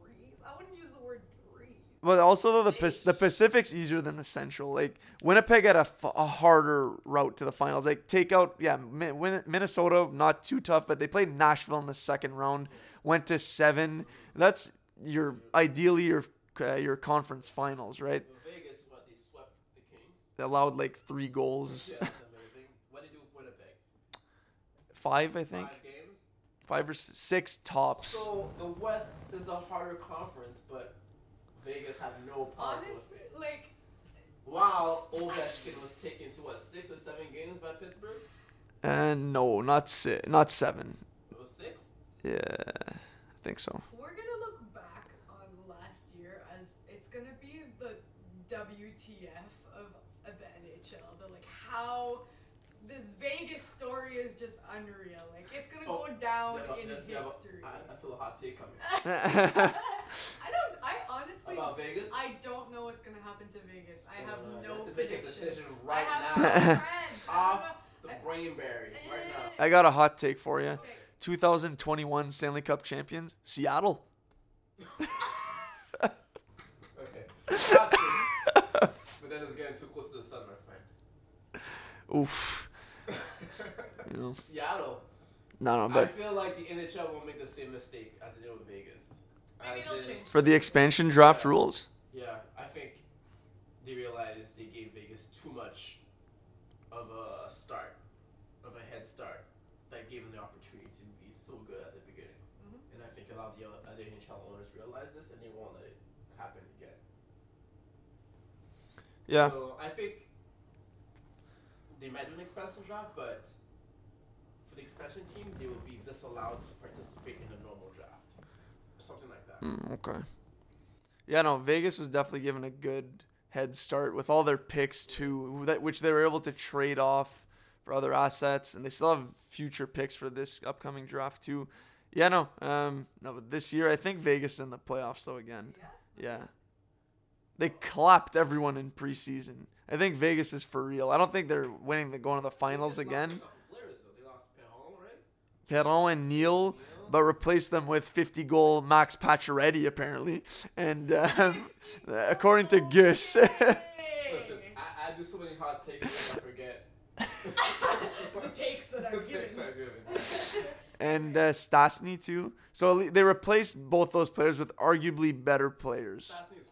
breeze. I wouldn't use the word breeze. But also though the Pac- the Pacific's easier than the Central. Like Winnipeg had a, f- a harder route to the finals. Like take out yeah Mi- Win- Minnesota not too tough, but they played Nashville in the second round. Went to seven. That's your ideally your uh, your conference finals, right? Vegas, what they swept the Kings. They allowed like three goals, Yeah, that's amazing. What did do with Winnipeg? five I think, Five games. five or six tops. So the West is a harder conference, but Vegas had no problems Honestly, with it. like While Ovechkin was taken to what six or seven games by Pittsburgh. And no, not si- not seven. It was six. Yeah, I think so. we're gonna look back on last year as it's gonna be the WTF of, of the NHL. The like how this Vegas story is just unreal. Like it's gonna Oh, go down Yeah, in yeah, yeah, history. I, I feel a hot take coming. (laughs) (laughs) (laughs) I don't. I honestly. About Vegas. I don't know what's gonna happen to Vegas. I have Uh, you no have to make a prediction. decision I right have now. (laughs) friends. Off the I- brain berry right now. I got a hot take for you. okay. 2021 Stanley Cup champions, Seattle. Okay. But then it's getting too close to the sun, my friend. Oof. (laughs) You know, Seattle. no, no, but I feel like the NHL won't make the same mistake as they did with Vegas. Maybe As they'll in- change. for the expansion draft rules, Yeah, I think they realized they gave Vegas too much of a start, of a head start, that gave them the opportunity to be so good at the beginning. Mhm. And I think a lot of the other NHL owners realize this and they won't let it happen again. yeah, So I think they might do an expansion draft, but for the expansion team, they will be disallowed to participate in a normal draft. Or something like that. Mm, okay. Yeah, no, Vegas was definitely given a good head start with all their picks too, that which they were able to trade off for other assets, and they still have future picks for this upcoming draft too. Yeah, no, um, no, but this year I think Vegas in the playoffs though again. Yeah. Yeah. They clapped everyone in preseason. I think Vegas is for real. I don't think they're winning the going to the finals again. Players. They lost Perron, right? Perron and Neal, Neal. But replaced them with 50 goal Max Pacioretty apparently. And um, (laughs) according to Gus, (laughs) I, I do so many hot takes that I forget. (laughs) the takes that I've takes given. I've given. and uh, Stastny too. So they replaced both those players with arguably better players. Stastny is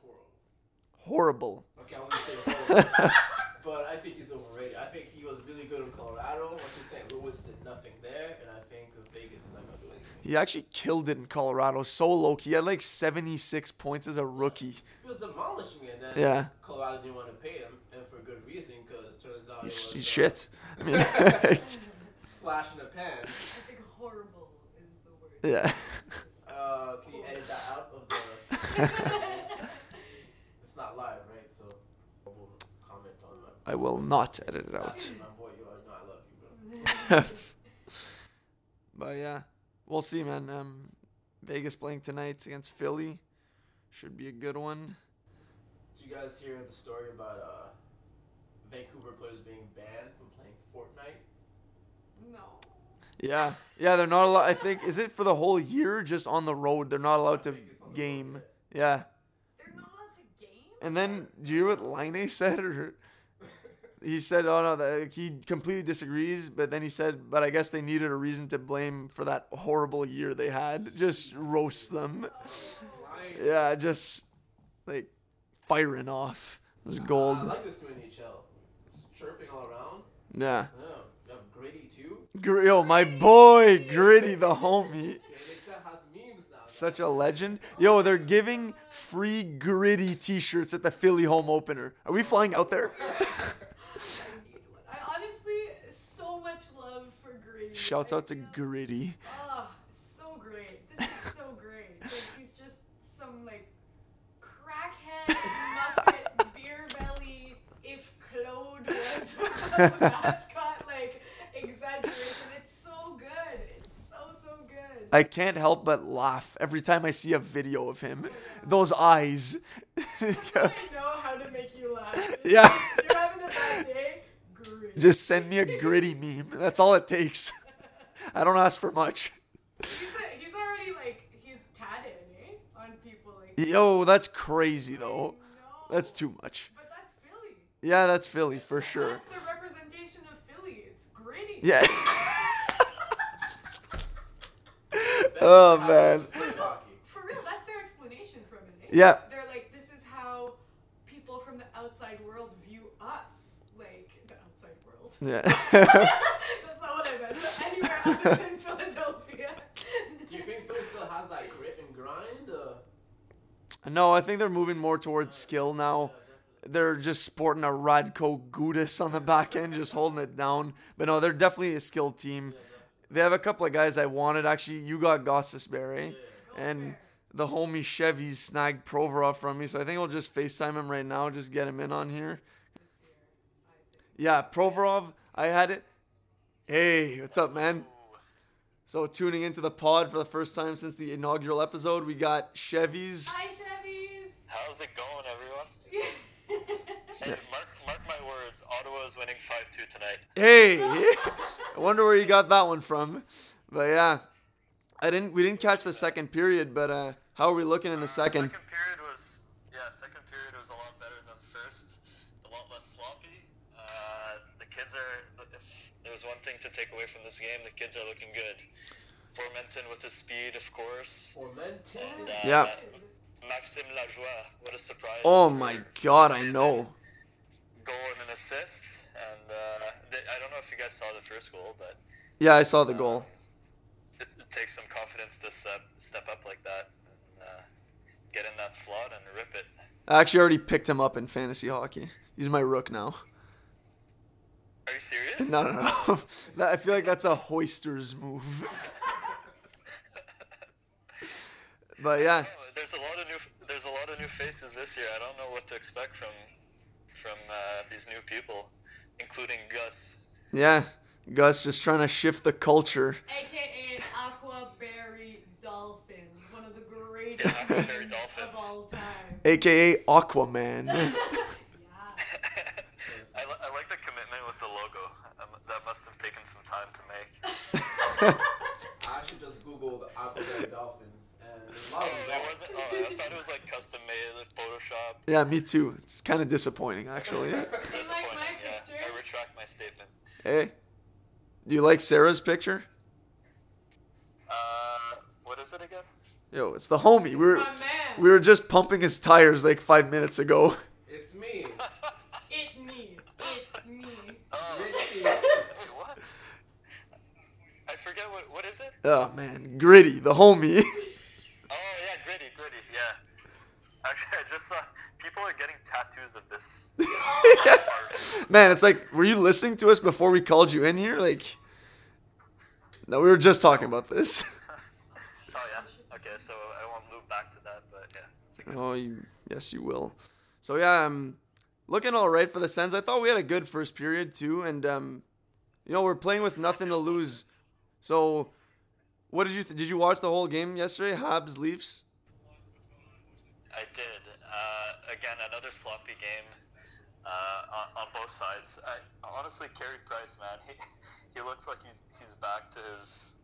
horrible. Horrible. Okay, I wouldn't say horrible. but I think he's overrated. I think he was really good in Colorado. Once in St. Louis, did nothing there. And I think with Vegas, he's not going to do anything. He actually killed it in Colorado. So low. He had like 76 points as a rookie. He was demolishing it. Then Yeah. Colorado didn't want to pay him. And for good reason, because turns out He's, it was he's uh, shit. I mean, (laughs) (laughs) splash in the pan. I think horrible is the word. yeah. (laughs) Uh, can you edit that out of the. It's not live, right? So I will comment on that. I will not edit it out. My boy, you know I love you, bro. but yeah, we'll see, man. Um, Vegas playing tonight against Philly should be a good one. Did you guys hear the story about uh, Vancouver players being banned from playing Fortnite? no. Yeah, yeah, they're not allowed. I think is it for the whole year, or just on the road. They're not allowed to I think it's on the road, game. yeah. Yeah, They're not allowed to game? and then do you hear what Laine said? Or he said, "Oh no, that he completely disagrees." But then he said, "But I guess they needed a reason to blame for that horrible year they had. Just roast them." Yeah, just like firing off. It was I gold. like this new NHL. It's chirping all around. Yeah. Yeah, you have Gritty too. Gr- Yo, my boy, Gritty, the homie. The NHL has memes now. Such a legend. Yo, they're giving free Gritty t shirts at the Philly home opener. Are we flying out there? (laughs) I need one. I honestly, so much love for Gritty. Shouts out to Gritty. Ah, so great. This is so great. Like, he's just some like crackhead, muppet, (laughs) beer belly. If Claude was (laughs) (laughs) a mascot, like exaggeration. It's so good. It's so so good. I can't help but laugh every time I see a video of him. Those eyes. I know how to make you laugh. Yeah. You're having a bad day. Great. Just send me a Gritty meme. That's all it takes. I don't ask for much. He's, a, he's already like he's tatted, eh? On people like. Yo, that's crazy though. That's too much. But that's Philly. Yeah, that's Philly for sure. That's the representation of Philly. It's gritty. Yeah. (laughs) Oh, man. to play hockey. For real, that's their explanation from it. eh? Yeah. They're like, this is how people from the outside world view us. Like, the outside world. yeah. (laughs) (laughs) That's not what I meant. But anywhere other than Philadelphia. Do you think Philly still has that grit and grind? Uh, no, I think they're moving more towards skill now. They're just sporting a Radko Gudas on the back end, just holding it down. But no, they're definitely a skilled team. They have a couple of guys I wanted. Actually, you got Gostisbehere, and the homie Chevy snagged Provorov from me. So I think we'll just FaceTime him right now, just get him in on here. Yeah, Provorov, I had it. Hey, what's up, man? So tuning into the pod for the first time since the inaugural episode, we got Chevy's. Hi, Chevys. How's it going, everyone? (laughs) Hey, mark, mark my words. Ottawa is winning 5-2 tonight. Hey, (laughs) I wonder where you got that one from. But yeah, I didn't. We didn't catch the second period, but uh, how are we looking in the second? Second period was, yeah, second period was a lot better than first. A lot less sloppy. Uh, the kids are, if there's one thing to take away from this game, the kids are looking good. Formenton with the speed, of course. Formenton? And, uh, Yeah. Maxime Lajoie, what a surprise. Oh my God, I know. Goal and an assist. And uh, they, I don't know if you guys saw the first goal, but Yeah, I saw the goal. it, it takes some confidence to step step up like that, and, uh, get in that slot and rip it. I actually already picked him up in fantasy hockey. He's my rook now. Are you serious? (laughs) No, no, no. (laughs) That- I feel like that's a hoisters move. (laughs) But yeah, there's a lot of new there's a lot of new faces this year. I don't know what to expect from from uh, these new people, including Gus. yeah. Gus just trying to shift the culture. AKA Aquaberry Dolphins. One of the greatest Yeah, Aquaberry Dolphins. of all time. AKA Aquaman. Yeah. I, li- I like the commitment with the logo. Um, that must have taken some time to make. I actually just googled Aquaman Dolphins, and there's a lot of It results. wasn't. Oh, I thought it was like custom made with Photoshop. yeah, me too. It's kind of disappointing, actually. (laughs) (laughs) See, like Disappointing. my Yeah. I retract my statement. Hey, do you like Sarah's picture? Uh, what is it again? Yo, it's the homie. We were My man. we were just pumping his tires like five minutes ago. It's me. (laughs) It me. It me. Oh, Gritty. wait, what? I forget what. What is it? Oh man, gritty, the homie. (laughs) Oh yeah, gritty, gritty, yeah. Actually, (laughs) I just saw people are getting tattoos of this. (laughs) man, it's like, were you listening to us before we called you in here? Like, no, we were just talking about this. oh yeah. Okay, so I won't loop back to that, but yeah. It's a good Oh, you, yes, you will. So yeah, um, looking all right for the Sens. I thought we had a good first period too, and um, you know, we're playing with nothing to lose. So, what did you th- did you watch the whole game yesterday? Habs Leafs. I did. Uh, again, another sloppy game uh, on, on both sides. I, honestly, Carey Price, man, he, (laughs) he looks like he's, he's back to his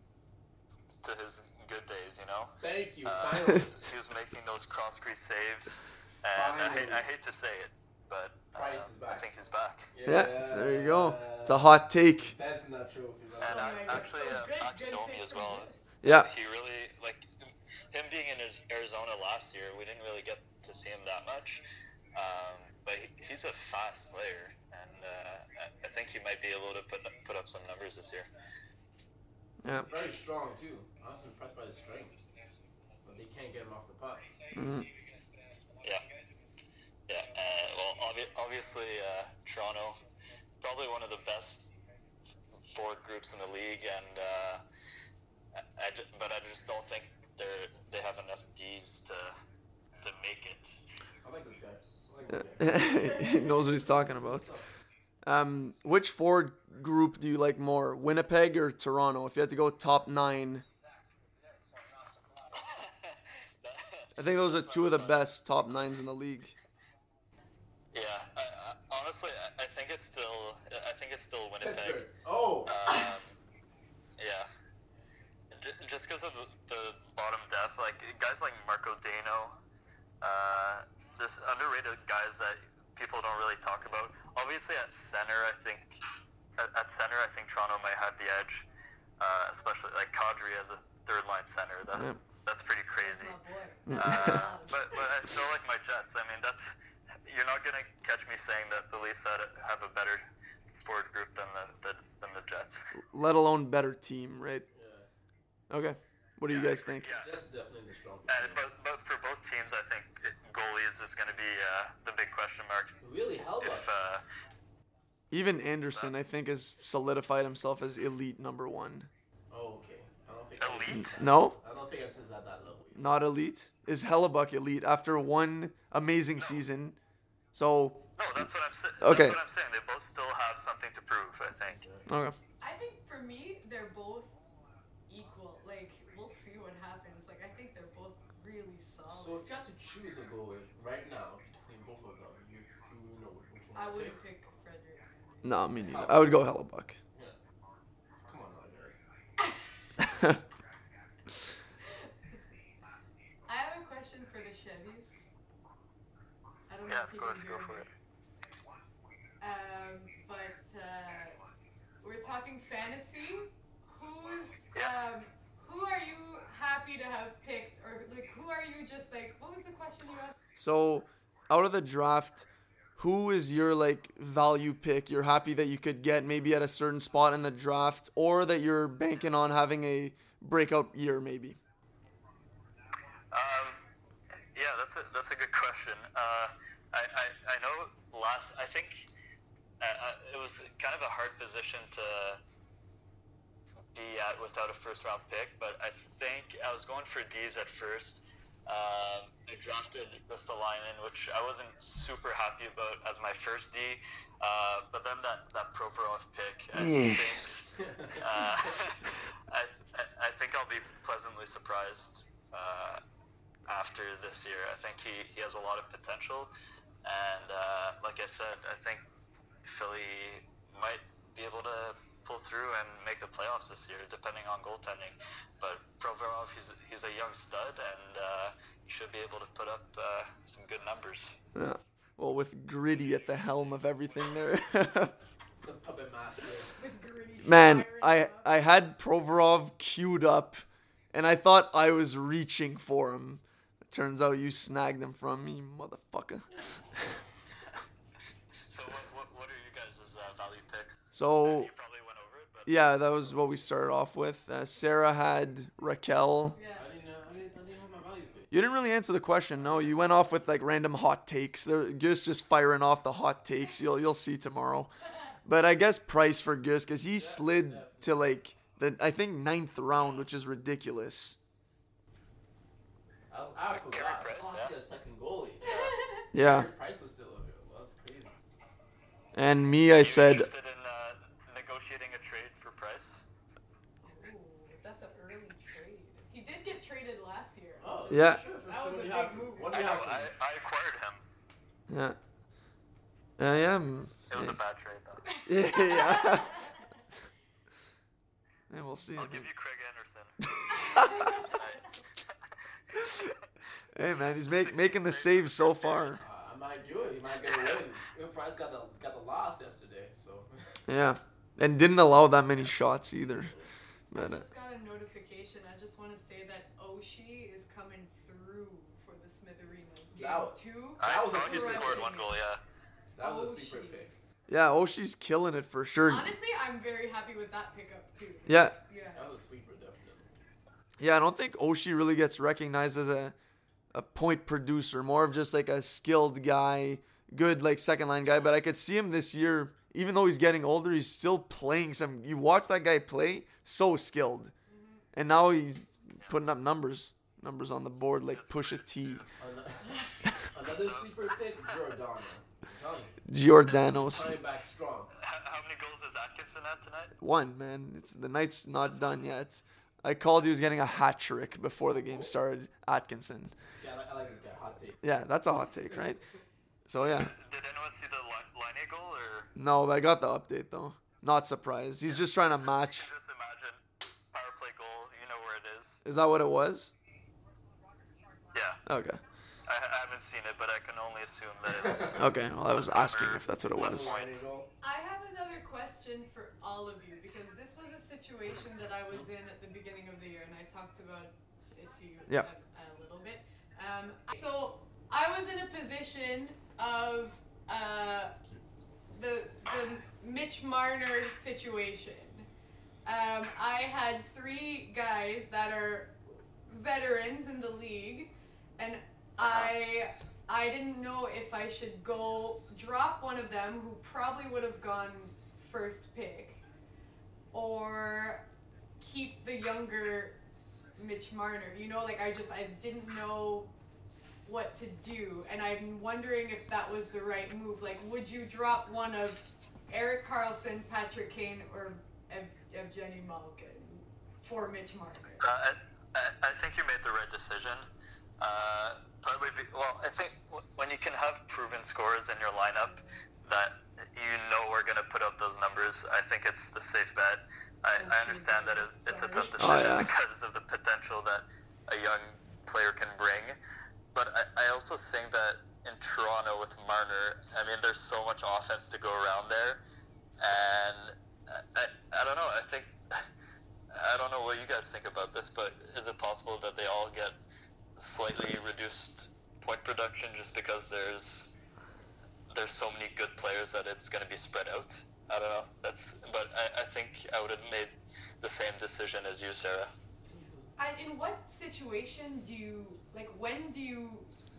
to his good days, you know. Thank you. Uh, Finally. (laughs) he was making those cross crease saves, and I hate, I hate to say it, but Price is back. I think he's back. Yeah, there you go. It's a hot take. That's not trophy, man. And Oh I- my God, actually, so uh, Max Domi as well. Yeah, He really like him being in Arizona last year. We didn't really get to see him that much, um, but he, he's a fast player, and uh, I- I think he might be able to put put up some numbers this year. yeah. Very strong too. I was impressed by his strength, but they can't get him off the puck. Mhm. Yeah, yeah. Uh, well, obvi- obviously, uh, Toronto, probably one of the best forward groups in the league, and uh, I, I ju- but I just don't think they're they have enough D's to to make it. I like this guy. Like (laughs) he knows what he's talking about. Um, which forward group do you like more, Winnipeg or Toronto? If you had to go top nine, (laughs) I think those are two of the best top nines in the league. Yeah, I, I, honestly, I, I, think it's still, I think it's still Winnipeg. Pittsburgh. Oh. Um, yeah. J- just because of the, the, bottom depth, like guys like Marko Dano, uh, this underrated guys that people don't really talk about. Obviously, at center, I think at, at center, I think Toronto might have the edge, uh, especially like Kadri as a third line center. That, yeah. That's pretty crazy. Uh, (laughs) but, but I still like my Jets. I mean, that's you're not gonna catch me saying that the Leafs had, have a better forward group than the, the than the Jets. Let alone better team, right? Yeah. Okay. What do you guys think? Yeah. That's definitely the strongest. And, but but for both teams, I think it, goalies is going to be uh, the big question mark. Really, Hellebuyck. If uh, Even Andersen, I think, has solidified himself as elite number one. Oh, okay. I don't think Elite? No, I don't think it's at that level. not elite. Is Hellebuyck elite after one amazing season? So no, that's what I'm saying. Okay. That's what I'm saying. They both still have something to prove. I think. okay. I think for me, they're both equal. Like, we'll see what happens. Like, I think they're both really solid. So if you had to choose a goalie right now between both of them, you, you know which one I would pick. pick Frederik. No, me neither. Oh. I would go Hellebuyck. Yeah. Come on now, (laughs) (laughs) Derek. I have a question for the Chevys. I don't know Yeah, of course, go for it. Um, but uh, we're talking fantasy. Who's Yeah. um, who are you happy to have picked, or like who are you just like? What was the question you asked? So, out of the draft, who is your like value pick? You're happy that you could get maybe at a certain spot in the draft, or that you're banking on having a breakout year, maybe. Um, yeah, that's a that's a good question. Uh, I, I I know last I think uh, uh, it was kind of a hard position to be at without a first round pick, but I think I was going for D's at first. Um, I drafted this lineman, which I wasn't super happy about as my first D, uh, but then that that Provorov pick, I Yeah. think (laughs) uh, (laughs) I, I I think I'll be pleasantly surprised uh, after this year. I think he, he has a lot of potential, and uh, like I said, I think Philly might be able to pull through and make the playoffs this year, depending on goaltending. But Provorov, he's he's a young stud, and uh, he should be able to put up uh, some good numbers. Yeah. Well, with Gritty at the helm of everything there. (laughs) Man, I? I had Provorov queued up, and I thought I was reaching for him. It turns out you snagged him from me, motherfucker. (laughs) So what what, what are you guys' uh, value picks? So you probably went over it, but yeah, that was what we started off with. Uh, Sarah had Rakell. Yeah. I didn't, uh, I didn't, I didn't have my value pick. You didn't really answer the question. No, you went off with like random hot takes. There, Gus just just firing off the hot takes. You'll you'll see tomorrow. (laughs) But I guess price for Gus because he slid to like the I think ninth round, which is ridiculous. I, was, I forgot. Price, oh, I yeah. had a second goalie. (laughs) Yeah, Carey Price was still available. That's crazy. and me, I you said interested in uh, negotiating a trade for Price? Ooh, that's an early trade. He did get traded last year. Oh, Yeah. For sure, That was a do have big move. What do I you know. have for I. I acquired him. yeah, I am. It was a bad trade, though. (laughs) yeah. (laughs) And we'll see. I'll give you Craig Anderson. Hey man, he's make, making the saves so far. Uh, I might do it. He might get a win. Win Price got the got the loss yesterday, so (laughs) Yeah, and didn't allow that many shots either. man. I But uh, just got a notification. I just want to say that Oshie is coming through for the Smithereens. Game That was- two. I That was a thought he super scored one goal, yeah. that was a Oh, sleeper pick. yeah, Oshie's killing it for sure. Honestly, I'm very happy with that pickup too. Yeah, Yeah. That was a sleeper, definitely. yeah. I don't think Oshie really gets recognized as a a point producer, more of just like a skilled guy, good like second line guy. But I could see him this year, even though he's getting older, he's still playing some. You watch that guy play, so skilled, mm-hmm. and now he's putting up numbers, numbers on the board like push a T. An- Another (laughs) sleeper pick, Giordano. I'm telling Giordano coming back strong. How, how many goals has Atkinson had tonight? one man. It's the night's not done yet. I called he was getting a hat trick before the game started. Atkinson. See, I like, I this guy. Hot take. Yeah, that's a hot take, right? So yeah, Did anyone see the Laine goal, or no, but I got the update though. Not surprised. He's just trying to match. just imagine power play goal? You know where it is. Is that what it was? Yeah. Okay. I, I haven't seen it, but I can only assume that it was. Okay, well, I was asking if that's what it was. I have another question for all of you because this was a situation that I was in at the beginning of the year, and I talked about it to you a, a little bit. Um, so I was in a position of uh, the the Mitch Marner situation. Um, I had three guys that are veterans in the league, and I I didn't know if I should go drop one of them who probably would have gone first pick, or keep the younger Mitch Marner. You know, like I just I didn't know what to do, and I'm wondering if that was the right move. Like, would you drop one of Erik Karlsson, Patrick Kane, or Ev- Evgeny Malkin for Mitch Marner? Uh, I, I, think you made the right decision. Uh, partly, be, well, I think when you can have proven scorers in your lineup that you know we're going to put up those numbers, I think it's the safe bet. I, I mm-hmm. understand that it's, it's a tough decision Oh, yeah. because of the potential that a young player can bring. But I, I also think that in Toronto with Marner, I mean, there's so much offense to go around there. And I, I, I don't know. I think I don't know what you guys think about this, but is it possible that they all get slightly reduced point production just because there's there's so many good players that it's going to be spread out? I don't know. That's but I, I think I would have made the same decision as you, Sarah. And in what situation do you like? When do you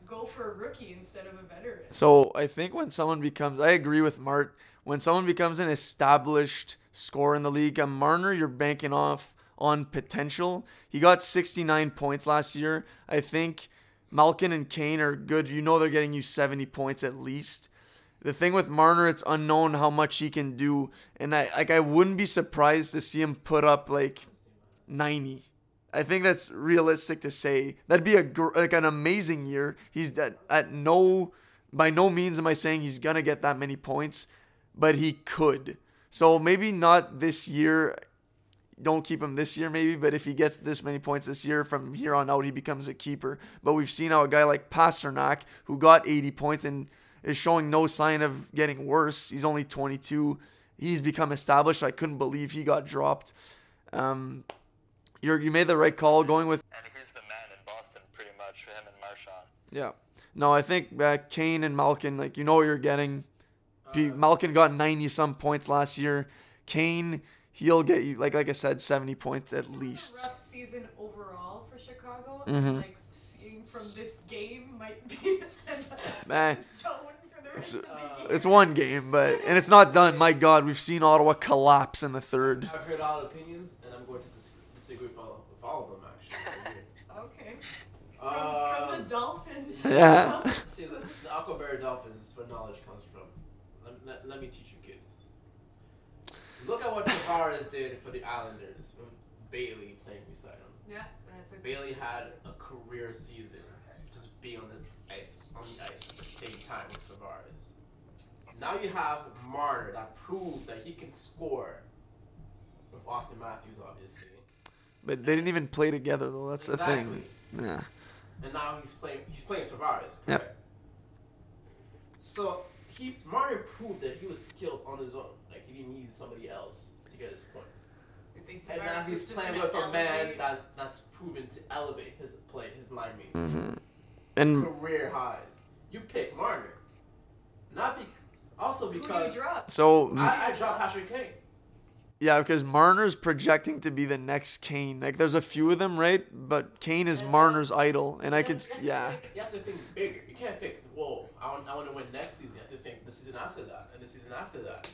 go for a rookie instead of a veteran? So I think when someone becomes, I agree with Mart. When someone becomes an established scorer in the league, a Marner, you're banking off on potential. He got 69 points last year. I think Malkin and Kane are good. You know they're getting you 70 points at least. The thing with Marner, it's unknown how much he can do, and I like I wouldn't be surprised to see him put up like 90. I think that's realistic to say. That'd be a gr- like an amazing year. He's at, at no by no means am I saying he's gonna get that many points, but he could. So maybe not this year. Don't keep him this year, maybe. But if he gets this many points this year, from here on out, he becomes a keeper. But we've seen how a guy like Pastrnak, who got 80 points and is showing no sign of getting worse. He's only 22. He's become established. I couldn't believe he got dropped. Um, you're, you made the right call going with And he's the man in Boston, pretty much. Him and Marchand. yeah. No, I think uh, Kane and Malkin, like you know what you're getting. Uh, Malkin got 90 some points last year. Kane, he'll get you like like I said, 70 points at least. Rough season overall for Chicago. Mhm. Like seeing from this game might be (laughs) a Man, (laughs) it's- uh. It's one game, but and it's not done. My God, we've seen Ottawa collapse in the third. I've heard all opinions, and I'm going to dis- disagree with all, with all of them, actually. (laughs) Okay. From, from um, the Dolphins. (laughs) Yeah. see, the, the Aquaberry Dolphins is where knowledge comes from. Let, let, let me teach you kids. Look at what Tavares did for the Islanders with Bailey playing beside him. yeah, that's a Bailey had a career season just being on the ice on the ice at the same time with Tavares. Now you have Marner that proved that he can score with Auston Matthews, obviously. But they didn't even play together though. That's the thing. Yeah. and now he's playing he's playing Tavares, correct? Yep. So he Marner proved that he was skilled on his own. Like he didn't need somebody else to get his points. Think And now he's playing with a man that that's proven to elevate his play, his line mates. hmm And Career highs. You pick Marner. Not be also Who do because you drop? so I, I dropped Patrick Kane. yeah, because Marner's projecting to be the next Kane. Like there's a few of them, right? But Kane is And- Marner's idol, and I could have to yeah. think- You have to think bigger. You can't think, whoa, I want, I want to win next season. You have to think the season after that, and the season after that.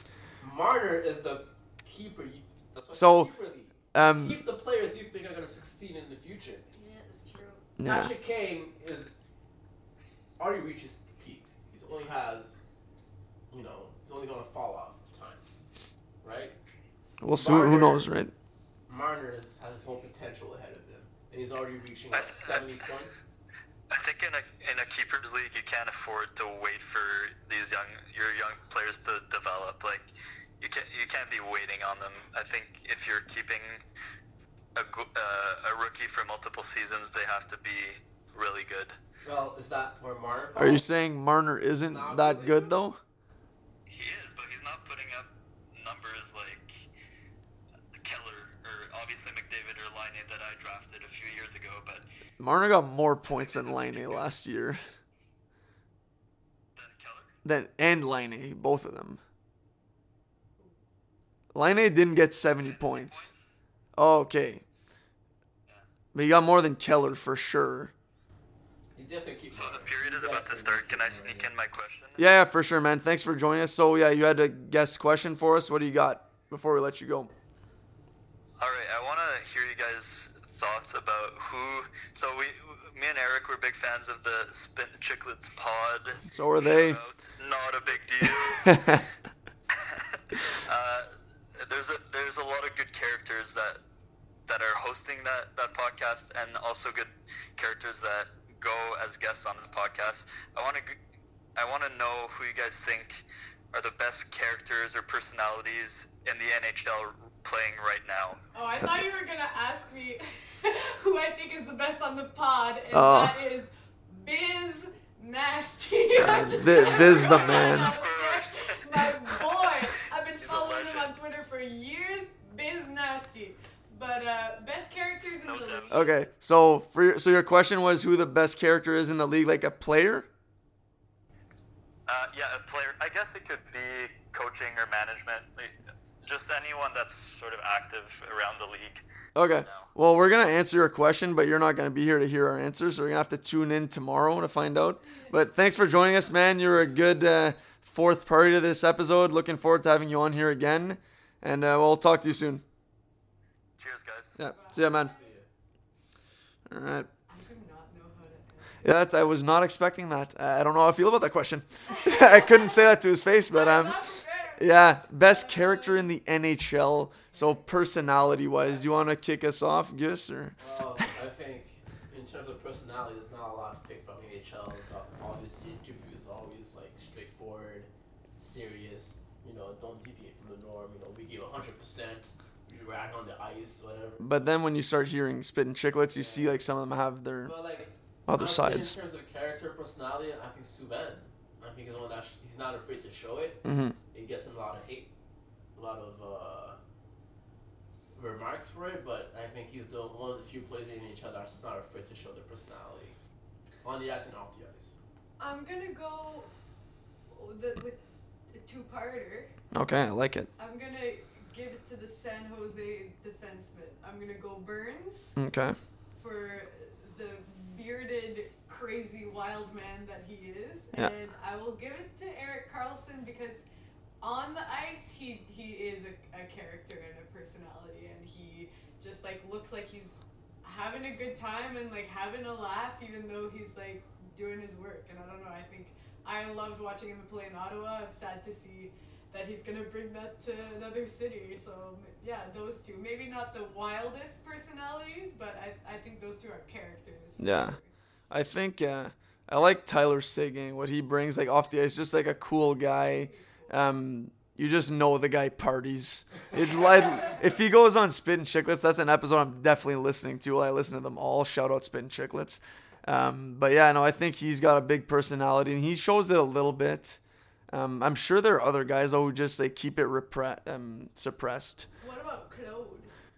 Marner is the keeper. You, that's why So, keeper league. Um. Keep the players you think are going to succeed in the future. Yeah, that's true. Yeah. Patrick Kane is already reached his peak. He's only has, you know, he's only going to fall off of time, right? We'll see. Who knows, right? Marner has his whole potential ahead of him, and he's already reaching what, 70 points. I think in a in a keepers league, you can't afford to wait for these young your young players to develop. Like you can't you can't be waiting on them. I think if you're keeping a uh, a rookie for multiple seasons, they have to be really good. Well, is that where Marner? Are you saying Marner isn't Not that really. good though? He is, but he's not putting up numbers like Keller or obviously McDavid or Laine that I drafted a few years ago. But Marner got more points than Laine last year. then Keller. Then and Laine, both of them. Laine didn't get 70 points. Oh, okay. But he got more than Keller for sure. You definitely keep. So the period is about to start. Can I sneak in my question? Yeah, yeah, for sure, man. Thanks for joining us. So yeah, you had a guest question for us. What do you got before we let you go? All right, I want to hear you guys' thoughts about who. So we, me and Eric, were big fans of the Spin and Chiclets pod. So are they. Shout out, Not a big (laughs) deal. (laughs) uh, there's a there's a lot of good characters that that are hosting that that podcast, and also good characters that go as guests on the podcast. I want to I want to know who you guys think are the best characters or personalities in the NHL playing right now. Oh, I thought you were gonna ask me (laughs) who I think is the best on the pod, and Oh. that is Biz Nasty. (laughs) I'm Biz- Biz the man. My boy. I've been He's following him on Twitter for years. Biz Nasty. But uh, best characters in the league. Okay, so for your, so your question was who the best character is in the league, like a player? Uh, yeah, a player. I guess it could be coaching or management. like, Just anyone that's sort of active around the league. Okay. Well, we're gonna answer your question, but you're not gonna be here to hear our answers, so you're gonna have to tune in tomorrow to find out. But thanks for joining us, man. You're a good uh, fourth party to this episode. Looking forward to having you on here again, and uh, we'll talk to you soon. Cheers, guys. Yeah. See ya, man. All right. I do not know how to. Yeah, that's, I was not expecting that. Uh, I don't know how I feel about that question. (laughs) I couldn't say that to his face, but I'm um, yeah, best character in the NHL. So personality wise, do you want to kick us off, Gus? Or Well, I think in terms of personality, there's not a lot to pick from NHL. So obviously, interview is always like straightforward, serious. You know, don't deviate from the norm. You know, we give 100 percent. We rack on the ice, whatever. but then when you start hearing spitting and Chiclets, you see like some of them have their But like other I'd sides. In terms of character, personality, I think Subban. I think he's one that he's not afraid to show it. hmm He gets him a lot of hate, a lot of uh, remarks for it, but I think he's the one of the few players in each other that's not afraid to show their personality on the ice and off the ice. I'm gonna go with, the, with a two-parter. Okay, I like it. I'm gonna give it to the San Jose defenseman. I'm gonna go Burns Okay. for the bearded, crazy wild man that he is, Yeah. and I will give it to Erik Karlsson because on the ice he he is a, a character and a personality, and he just like looks like he's having a good time and like having a laugh, even though he's like doing his work. And I don't know, I think I loved watching him play in Ottawa. I'm sad to see that he's gonna bring that to another city. So yeah, those two. Maybe not the wildest personalities, but I, I think those two are characters. Yeah. sure. I think uh, I like Tyler Seguin, what he brings like off the ice, just like a cool guy. Um, you just know the guy parties. It (laughs) like if he goes on Spit and Chiclets, that's an episode I'm definitely listening to. I listen to them all. Shout out Spit and Chiclets. Um, but yeah, no, I think he's got a big personality and he shows it a little bit. Um, I'm sure there are other guys though who just like keep it repre- um, suppressed. What about Claude?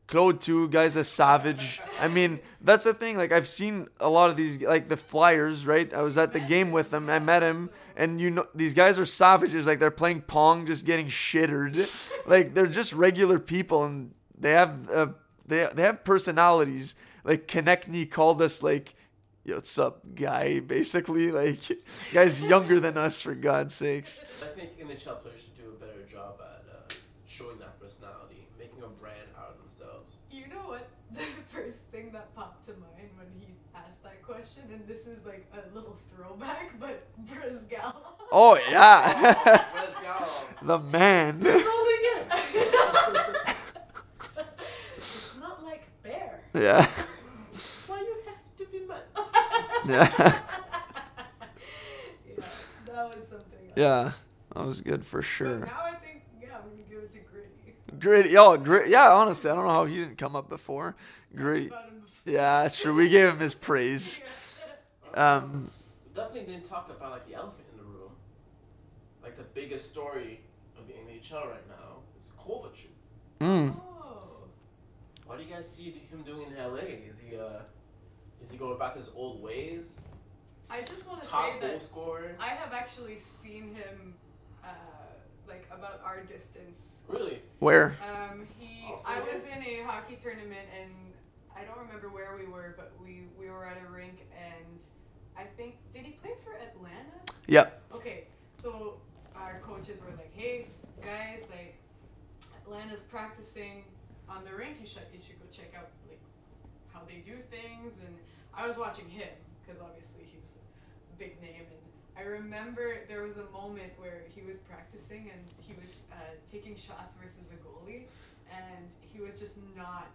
Claude too, guy's a savage. I mean, that's the thing. Like I've seen a lot of these, like the Flyers, right? I was at the game with them. I met him, and you know, these guys are savages. Like they're playing pong, just getting shittered. Like they're just regular people, and they have uh, they they have personalities. Like Konecny called us like, "Yo, what's up, guy?" Basically, like, guy's younger than us for God's sakes. I think NHL players should do a better job at uh, showing that personality, making a brand out of themselves. You know what? (laughs) The first thing that popped to mind when he asked that question, and this is like a little throwback, (laughs) but Brizgal. Oh yeah, (laughs) Let's go. the man. it's not like bear. Yeah. Why you have to be mad? Yeah. yeah, (laughs) that was something. else. Yeah, that was good for But sure. now I think, yeah, I'm gonna give it to Gritty. Gritty, yo, grit. Yeah, honestly, I don't know how he didn't come up before. Gritty. Before. Yeah, that's true. We gave him his praise. (laughs) Um, Definitely didn't talk about like the elephant in the room. Like the biggest story of the NHL right now is Kovalchuk. mm, Oh. What do you guys see him doing in LA? Is he uh, is he going back to his old ways? I just want to say Top goal that scorer. I have actually seen him, uh, like about our distance. Really? where? Um, he, Also I was in a hockey tournament and I don't remember where we were, but we we were at a rink and I think did he play for Atlanta? Yep. Okay, so our coaches were like, "Hey guys, like Atlanta's practicing on the rink. You should you should go check out like how they do things." And I was watching him because obviously he's a big name. And I remember there was a moment where he was practicing and he was uh, taking shots versus the goalie, and he was just not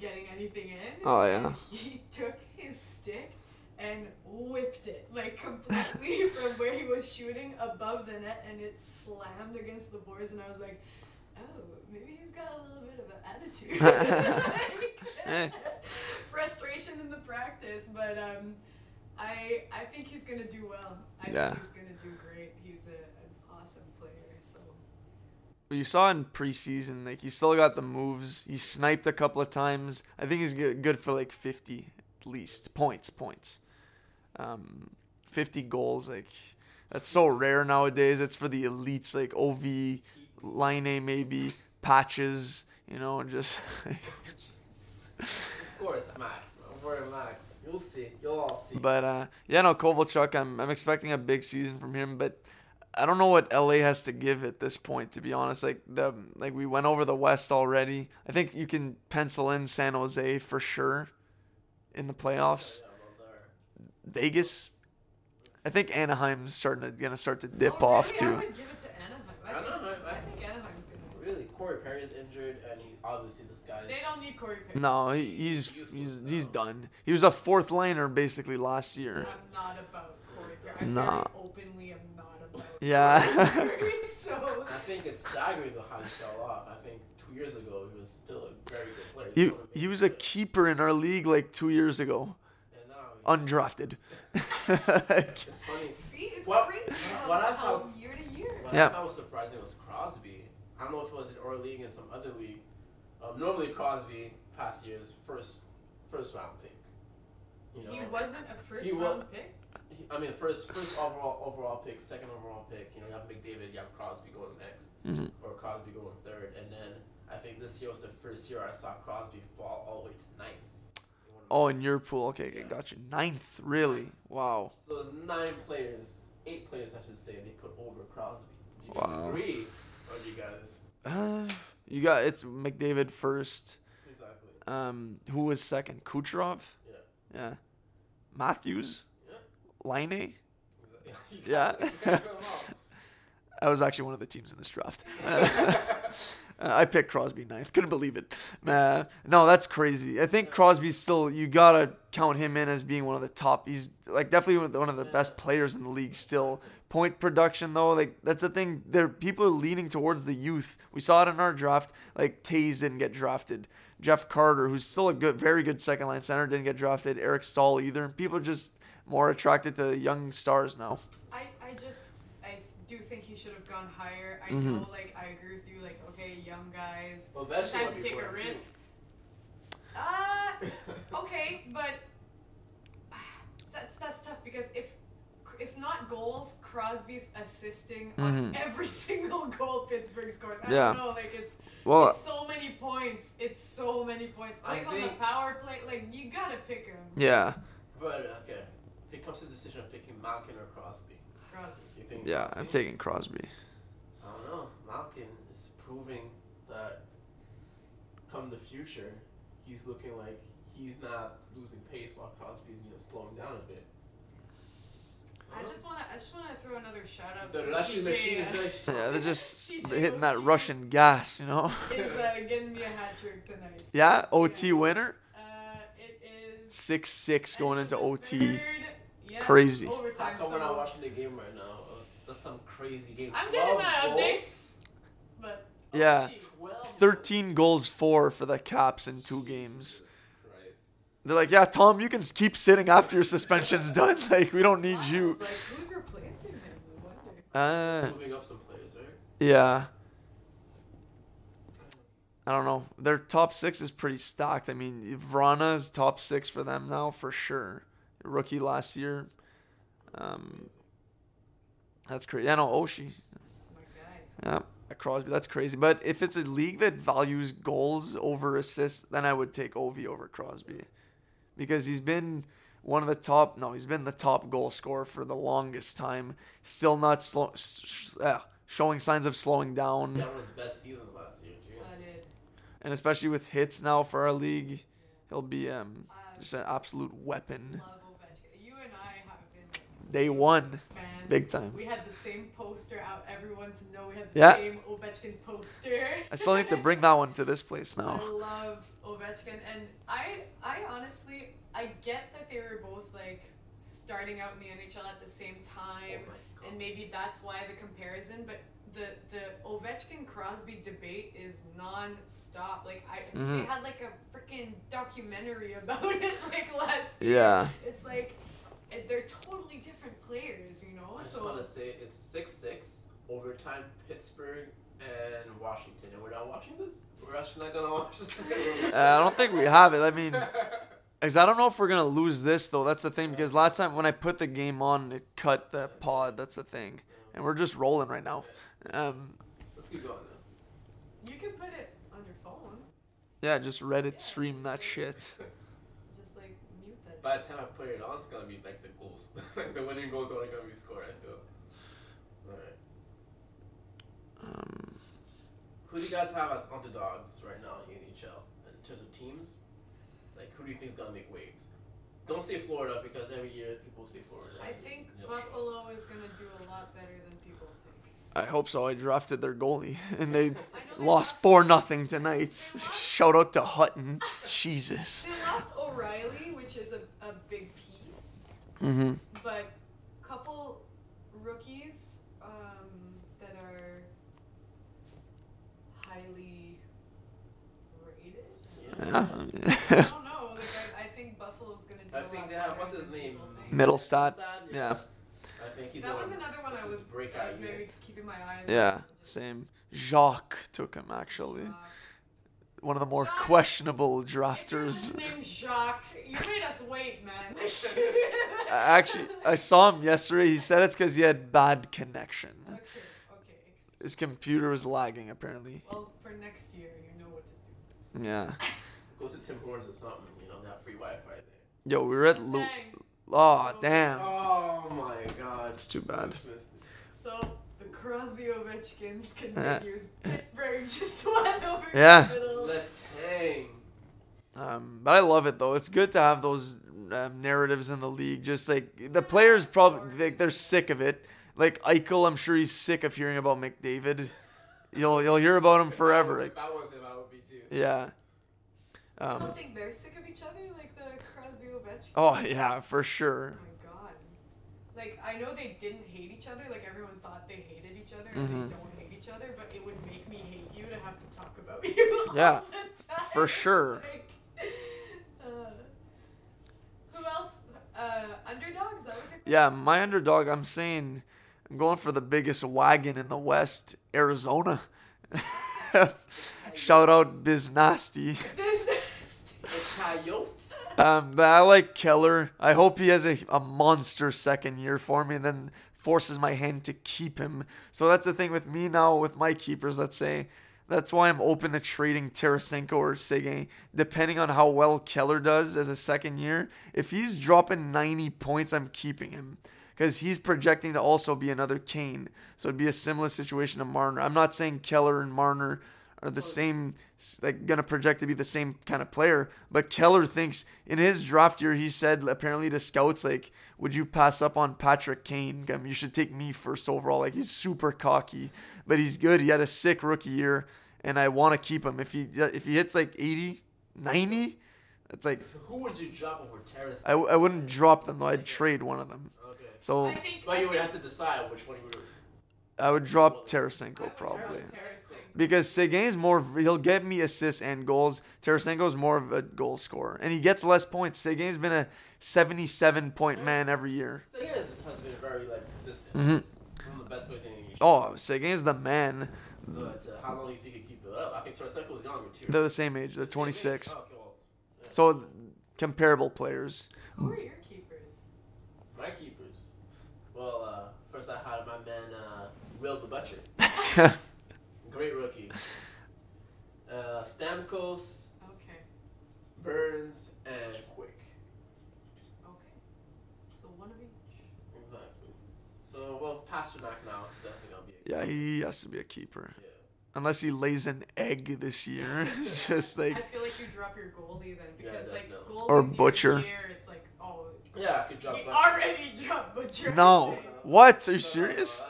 getting anything in. Oh, yeah. And he took his stick and whipped it like completely (laughs) from where he was shooting above the net and it slammed against the boards and I was like, oh, maybe he's got a little bit of an attitude. Like, (laughs) (laughs) frustration in the practice, but um, I I think he's gonna do well. I Yeah. think he's gonna do great. He's a, an awesome player. So You saw in preseason, like he still got the moves. He sniped a couple of times. I think he's good good for like 50 at least points. Points. Um, 50 goals. Like that's so rare nowadays. It's for the elites, like Ov, Laine maybe patches. You know, just Of course, Max. Man. We're Max. You'll see. You'll all see. But uh, yeah, no, Kovalchuk. I'm I'm expecting a big season from him, but I don't know what LA has to give at this point. To be honest, like the like we went over the West already. I think you can pencil in San Jose for sure in the playoffs. Yeah, well, there. Vegas. I think Anaheim's starting to gonna start to dip Oh, off really? I too. Perry's injured, and he obviously this guy's. They don't need Corey Perry. No, he, he's he's he's done. He was a fourth liner basically last year. I'm not about Corey Perry. I Nah. very openly am not about Yeah. Corey Perry. (laughs) So I think it's staggering though how he fell off. I think two years ago he was still a very good player. He Still a he big was a keeper in our league like two years ago, And now he- (laughs) undrafted. (laughs) it's funny. see, it's What- crazy what I how found- year to year. What Yeah. I thought was surprising was Crosby. I don't know if it was in our league and some other league. Um, normally Crosby past years first first round pick. You know, He wasn't a first He wa- round pick. He- I mean first first overall overall pick, second overall pick. You know, you have McDavid, you have Crosby going next, Mhm. or Crosby going third, and then I think this year was the first year I saw Crosby fall all the way to ninth. in one of Oh, in your pool. Okay, okay, Yeah. got you. Ninth, really? Wow. So there's nine players, eight players I should say, they put over Crosby. Do you guys Wow. agree? Or you guys Uh, (sighs) you got it's McDavid first. exactly? Um, who was second? Kucherov. Yeah. Yeah. Matthews. Yeah. Laine. Exactly. (laughs) Yeah. gotta- you gotta go them all. (laughs) I was actually one of the teams in this draft. (laughs) Uh, I picked Crosby ninth. Couldn't believe it. Uh, no, that's crazy. I think Crosby's still. You gotta count him in as being one of the top. He's like definitely one of the, one of the best players in the league. Still, point production though, like that's the thing. There, people are leaning towards the youth. We saw it in our draft. Like Tays didn't get drafted. Jeff Carter, who's still a good, very good second line center, didn't get drafted. Eric Staal either. People are just more attracted to young stars now. I, I just I do think he should have gone higher. I Mhm. know like I agree with you like okay young guys Well, sometimes might to take a risk. too. Uh (laughs) okay, but (sighs) that's that's tough because if if not goals, Crosby's assisting on Mhm. every (laughs) single goal Pittsburgh scores. I Yeah. don't know, like it's Well, it's so many points. It's so many points. I Plays on the think- power play, like you gotta pick him. yeah, But okay, if it comes to the decision of picking Malkin or Crosby, Crosby. you think yeah. Crosby? I'm taking Crosby. I don't know. Malkin is proving that come the future, he's looking like he's not losing pace while Crosby's you know slowing down a bit. I just wanna I just wanna throw another shout out the to Russian TJ, machine is gonna. Yeah, they're (laughs) just TJ hitting that Russian gas, you know. Is uh, getting me a hat trick tonight. Yeah, OT winner, Uh, it is six six going into OT. third- yeah, Crazy. How Overtime. come we're not watching the game right now? Uh, that's some crazy game. I'm getting 12 my updates, but oh, Yeah. gee. 12 Thirteen goals for for the Caps in two games. Jesus Christ. They're like, yeah, Tom, you can keep sitting after your suspension's (laughs) done. Like, we don't need you. Like, who's replacing him? Uh, Moving up some players, right? yeah. I don't know. Their top six is pretty stacked. I mean, Vrana is top six for them now for sure. Rookie last year. Um, that's crazy. I know Oshie. My guy. Yeah, at Crosby. That's crazy. But if it's a league that values goals over assists, then I would take Ovi over Crosby, because he's been one of the top. No, he's been the top goal scorer for the longest time. Still not slow, s- s- uh, showing signs of slowing down, He had one of his best seasons last year, too. And especially with hits now for our league, he'll be um just an absolute weapon. love Ovechkin. You and I have been Day one, fans. big time. We had the same poster out. Everyone to know we had the Yeah. same Ovechkin poster. I still need to bring that one to this place now. (laughs) I love Ovechkin, and I, I honestly, I get that they were both like starting out in the NHL at the same time, Oh and maybe that's why the comparison. But the the Ovechkin Crosby debate is non-stop. Like I, they Mhm. had like a freaking documentary (laughs) about it like last. Yeah. It's like they're totally different players, you know. I just so want to say it's 6 6, overtime, Pittsburgh and Washington. And we're not watching this? We're actually not going to watch this. (laughs) Uh, I don't think we have it. I mean. (laughs) Because I don't know if we're gonna lose this though. That's the thing. Because last time when I put the game on, it cut the pod. That's the thing. And we're just rolling right now. Um, Let's keep going now. you can put it on your phone. yeah, just Reddit stream that shit. (laughs) Just like mute that. By the time I put it on, it's going to be like the goals. (laughs) like the winning goals are only going to be scored, I feel. Alright. Um, Who do you guys have as underdogs right now in the NHL in terms of teams? Like, who do you think is gonna make waves? Don't say Florida because every year people say Florida. I think They'll show. Buffalo is gonna do a lot better than people think. I hope so. I drafted their goalie, (laughs) and they they lost four nothing tonight. Shout out to Hutton. Jesus. They lost O'Reilly, which is a, a big piece, Mm-hmm. but couple rookies um, that are highly rated. Yeah. Yeah. I (laughs) don't know. Like I, I think Buffalo's gonna do. I a think lot they have what's his name? people think. Yeah. Yeah. I think he's That was one- another one I was, I was year. maybe keeping my eyes. Yeah. on. Just, Same. Jacques took him actually. uh, One of the more Jacques. questionable If your drafters. name's Jacques. You made us wait, man. (laughs) Actually, I saw him yesterday. He said it's because he had bad connection. Okay, okay. His computer was lagging apparently. Well, for next year, you know what to do. Yeah. (laughs) Go to Tim Hortons or something. You know, they have free Wi-Fi there. Yo, we were at Lu- Oh damn. Oh my God. It's too bad. So the Crosby Ovechkin continues. Pittsburgh (laughs) just won over Yeah. Capitals. Letang. Um, but I love it though. It's good to have those um, narratives in the league. Just like the players, probably they, they're sick of it. Like Eichel, I'm sure he's sick of hearing about McDavid. You'll you'll hear about him forever. Like If I was him, I would be too. yeah. I Um, don't think they're sick of each other like the Crosby Ovechkin. oh yeah, for Oh sure. Like I know they didn't hate each other. Like everyone thought they hated each other, and they don't hate each other. But it would make me hate you to have to talk about (laughs) you. all Yeah, the time. for sure. (laughs) Like, uh, who else? Uh, underdogs. That was your. Yeah, my underdog. I'm saying I'm going for the biggest wagon in the West, Arizona. (laughs) Shout out Biz Nasty. Um, but I like Keller. I hope he has a, a monster second year for me, and then forces my hand to keep him. So that's the thing with me now with my keepers. Let's say that's why I'm open to trading Tarasenko or Sege, depending on how well Keller does as a second year. If he's dropping 90 points, I'm keeping him because he's projecting to also be another Kane. So it'd be a similar situation to Marner. I'm not saying Keller and Marner are the same, like gonna project to be the same kind of player. But Keller thinks in his draft year, he said apparently to scouts like, "Would you pass up on Patrick Kane? You should take me first overall." Like he's super cocky, but he's good. He had a sick rookie year, and I want to keep him. If he uh, if he hits like 80, 90, it's like So who would you drop over Terrace? I, I wouldn't drop them though. I'd trade one of them. Okay. So I think. But I you would have to decide which one you would. I would drop I Tarasenko probably. drop Tarasenko. Because Seguin's more of- he'll get me assists and goals. Tarasenko's more of a goal scorer, and he gets less points. Seguin's been a 77 point man every year. So yeah, has has been very like consistent. Mhm. One of the best players in the league. Oh, Seguin's the man. But uh, how long do you think he could keep it up? I think Tarasenko was younger too. They're the same age. They're Same age? 26. Oh, okay, well, yeah. So comparable players. Who are your keepers? My keepers. Well, uh, first I had my man uh, Will the Butcher. (laughs) Great rookie. Uh, Stamkos, Okay. Burns, and Quick. Okay. So one of each. Exactly. So, well, Pastrnak now is definitely gonna be. A Yeah, he has to be a keeper. Yeah. Unless he lays an egg this year. (laughs) Just like I feel like you drop your goalie then Yeah, because like definitely. goalies Or year to Butcher. Year, it's like oh. Yeah, I could drop. He Butcher. already (laughs) dropped Butcher. No. (laughs) What? Are you serious?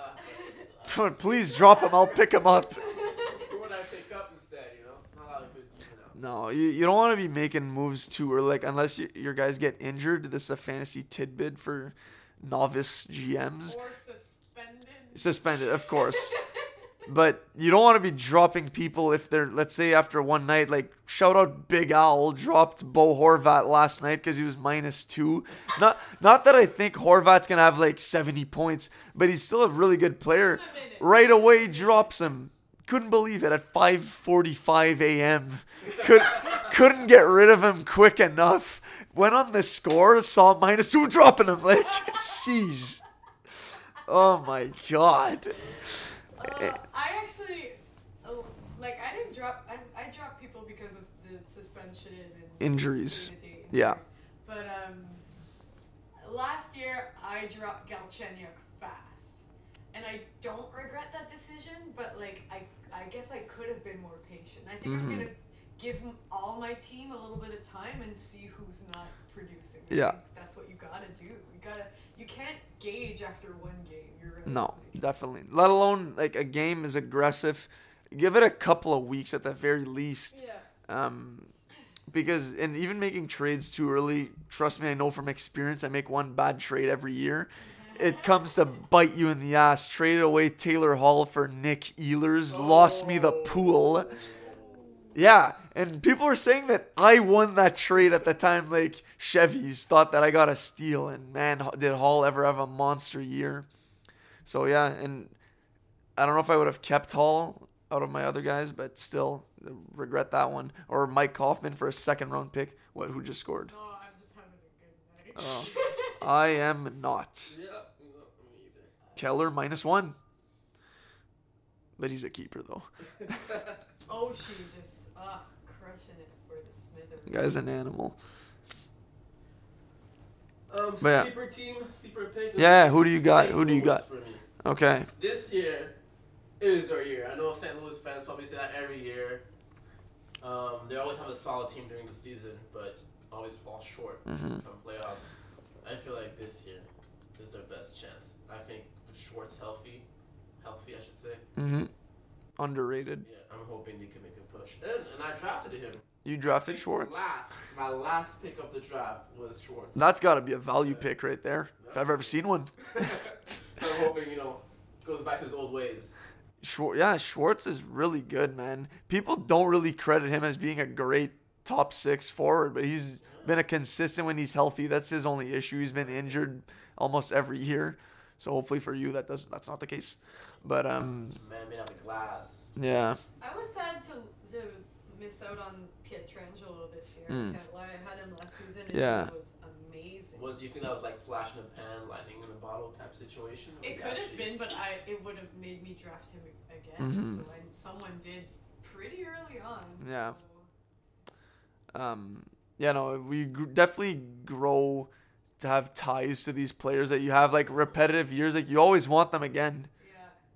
uh, Please drop him. I'll pick him up. who would I pick up instead? You know, it's not a lot of good even out. No, you, you don't want to be making moves too early. Like unless you, your guys get injured. This is a fantasy tidbit for novice GMs. Or suspended. Suspended, of course. (laughs) But you don't want to be dropping people if they're, let's say, after one night. Like, shout out Big Owl dropped Bo Horvat last night because he was minus two. Not, not that I think Horvat's gonna have like seventy points, but he's still a really good player. Right away, drops him. Couldn't believe it at 5:45 a.m. Could couldn't get rid of him quick enough. Went on the score, saw minus two, (laughs) dropping him. Like, jeez. Oh my god. Uh, I actually, oh, like, I didn't drop. I, I dropped people because of the suspension and Injuries. day-to-day Yeah. But um, last year I dropped Galchenyuk fast, and I don't regret that decision. But like, I I guess I could have been more patient. I think Mhm. I'm gonna give all my team a little bit of time and see who's not producing. I Yeah. that's what you gotta do. You gotta. You can't gauge after one game. You're really No, definitely. Let alone like a game is aggressive. Give it a couple of weeks at the very least. Yeah. Um, because and even making trades too early, trust me, I know from experience. I make one bad trade every year. It comes to bite you in the ass. Traded away Taylor Hall for Nick Ehlers, lost me the pool. Yeah, and people were saying that I won that trade at the time. Like Chevys thought that I got a steal, and man, did Hall ever have a monster year? So yeah, and I don't know if I would have kept Hall out of my other guys, but still regret that one. Or Mike Kaufman for a second round pick. What? Who just scored? Oh, I'm just having a good night. Oh. I am not. (laughs) Yeah, no, me either. Keller minus one. But he's a keeper though. (laughs) Oh, she just uh, crushing it for the Smithers. The guy's an animal. Um, But yeah. sleeper team, sleeper pick. Yeah, who do you got? St. Who do you Louis got? Okay. This year is their year. I know St. Louis fans probably say that every year. Um, they always have a solid team during the season, but always fall short Mhm. come playoffs. I feel like this year is their best chance. I think with Schwartz healthy, healthy I should say. Mm-hmm. Underrated. Yeah, I'm hoping they can make a push. And, and I drafted him. You drafted Schwartz. Last, my last pick of the draft was Schwartz. That's got to be a value pick right there. If I've ever seen one. (laughs) I'm hoping you know goes back to his old ways. Schwartz, yeah, Schwartz is really good, man. People don't really credit him as being a great top six forward, but he's been a consistent when he's healthy. That's his only issue. He's been injured almost every year, so hopefully for you that does that's not the case. But um, Man made out of glass. yeah, I was sad to, to miss out on Pietrangelo this year. Mm. I can't lie. I had him last season and Yeah. he was amazing. Was do you think that was like flash in the pan, lightning in the bottle type situation? Or it could have actually- been, but I it would have made me draft him again. Mhm. So and someone did pretty early on. Yeah. so- um, yeah, no, we gr- definitely grow to have ties to these players that you have like repetitive years. Like you always want them again.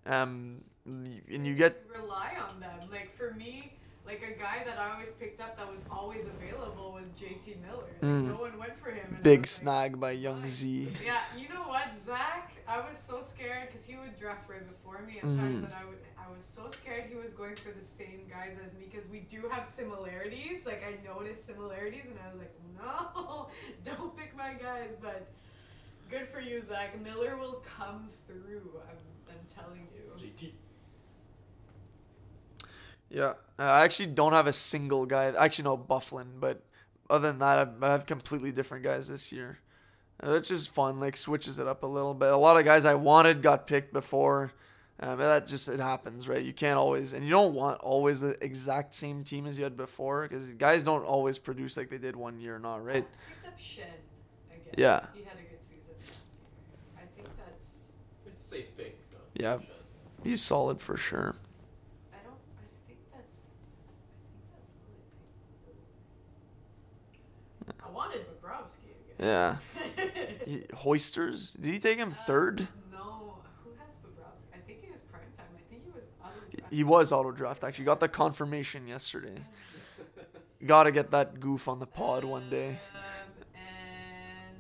Yeah. Um, and you get rely on them. Like for me, like a guy that I always picked up that was always available was JT Miller. Like Mm. no one went for him. big was like, snag by Young Z. Yeah, you know what, Zach? I was so scared because he would draft right before me at times, Mhm. and I would. I was so scared he was going for the same guys as me because we do have similarities. Like I noticed similarities, and I was like, no, (laughs) don't pick my guys. But good for you, Zach. Miller will come through. I'm, I'm telling you. JT. Yeah, I actually don't have a single guy. Actually, no Byfuglien, but other than that, I've- I have completely different guys this year, which is fun. Like switches it up a little bit. A lot of guys I wanted got picked before. Um, that just it happens, right? You can't always, and you don't want always the exact same team as you had before, because guys don't always produce like they did one year, or not right? Picked up Shen again. Yeah. He had a good season. I think that's. It's a safe pick. Though. Yeah. He's solid for sure. I don't. I think that's. I think that's what I think. I wanted Bobrovsky Yeah. again. (laughs) He, Hoisters? Did he take him third? No, who has Bobrovsky? I think it was prime time. I think he was other. He was auto draft actually. Got the confirmation yesterday. Got to get that goof on the pod one day. Um, and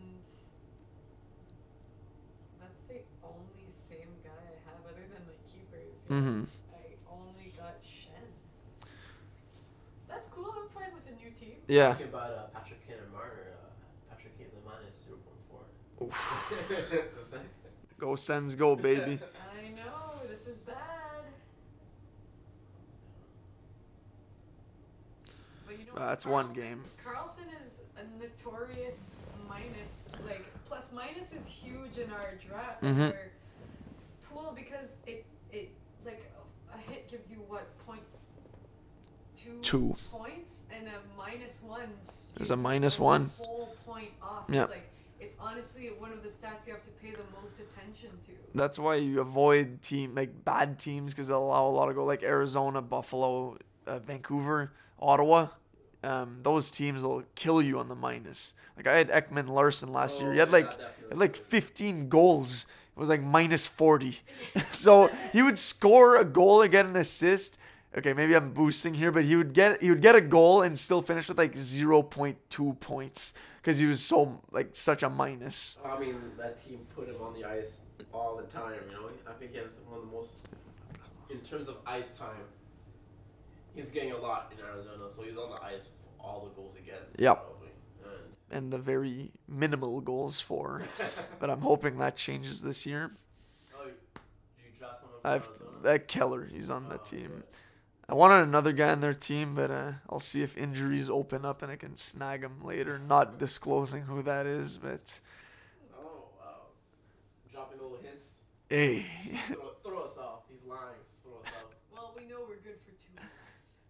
that's the only same guy I have other than my keepers. you know. Mhm. I only got Shen. That's cool. I'm fine with a new team. Yeah. Talking about uh, Patrick Kane and Marner, uh, Patrick Kane's a minus 0.4. Oof. (laughs) Go Sens go baby. (laughs) I know this is bad. But you know what? That's one game. Karlsson is a notorious minus. Like plus minus is huge in our draft. Mhm. Pool because it it like a hit gives you what point two Two. points and a minus one. Is a minus one. Whole point off. Yeah. It's like it's honestly one of the stats you have to pay the most attention to. That's why you avoid team like bad teams because they'll allow a lot of go like Arizona, Buffalo, uh, Vancouver, Ottawa. Um, those teams will kill you on the minus. Like I had Ekman-Larsson last year. He had Oh, like had like 15 goals. It was like minus 40. (laughs) so he would score a goal and get an assist. Okay, maybe I'm boosting here, but he would get he would get a goal and still finish with like 0.2 points because he was so like such a minus. I mean, that team put him on the ice all the time. You know, I think he has one of the most, in terms of ice time. He's getting a lot in Arizona, so he's on the ice for all the goals against. Yep. Probably. And and the very minimal goals for. (laughs) But I'm hoping that changes this year. oh, did you draft someone from I've Arizona? that Keller, he's on the Oh, team. okay. I wanted another guy on their team, but uh, I'll see if injuries open up and I can snag him later. Not disclosing who that is, but Oh wow, dropping little hints. hey, throw, throw us off. He's lying. Throw us off. Well, we know we're good for two weeks.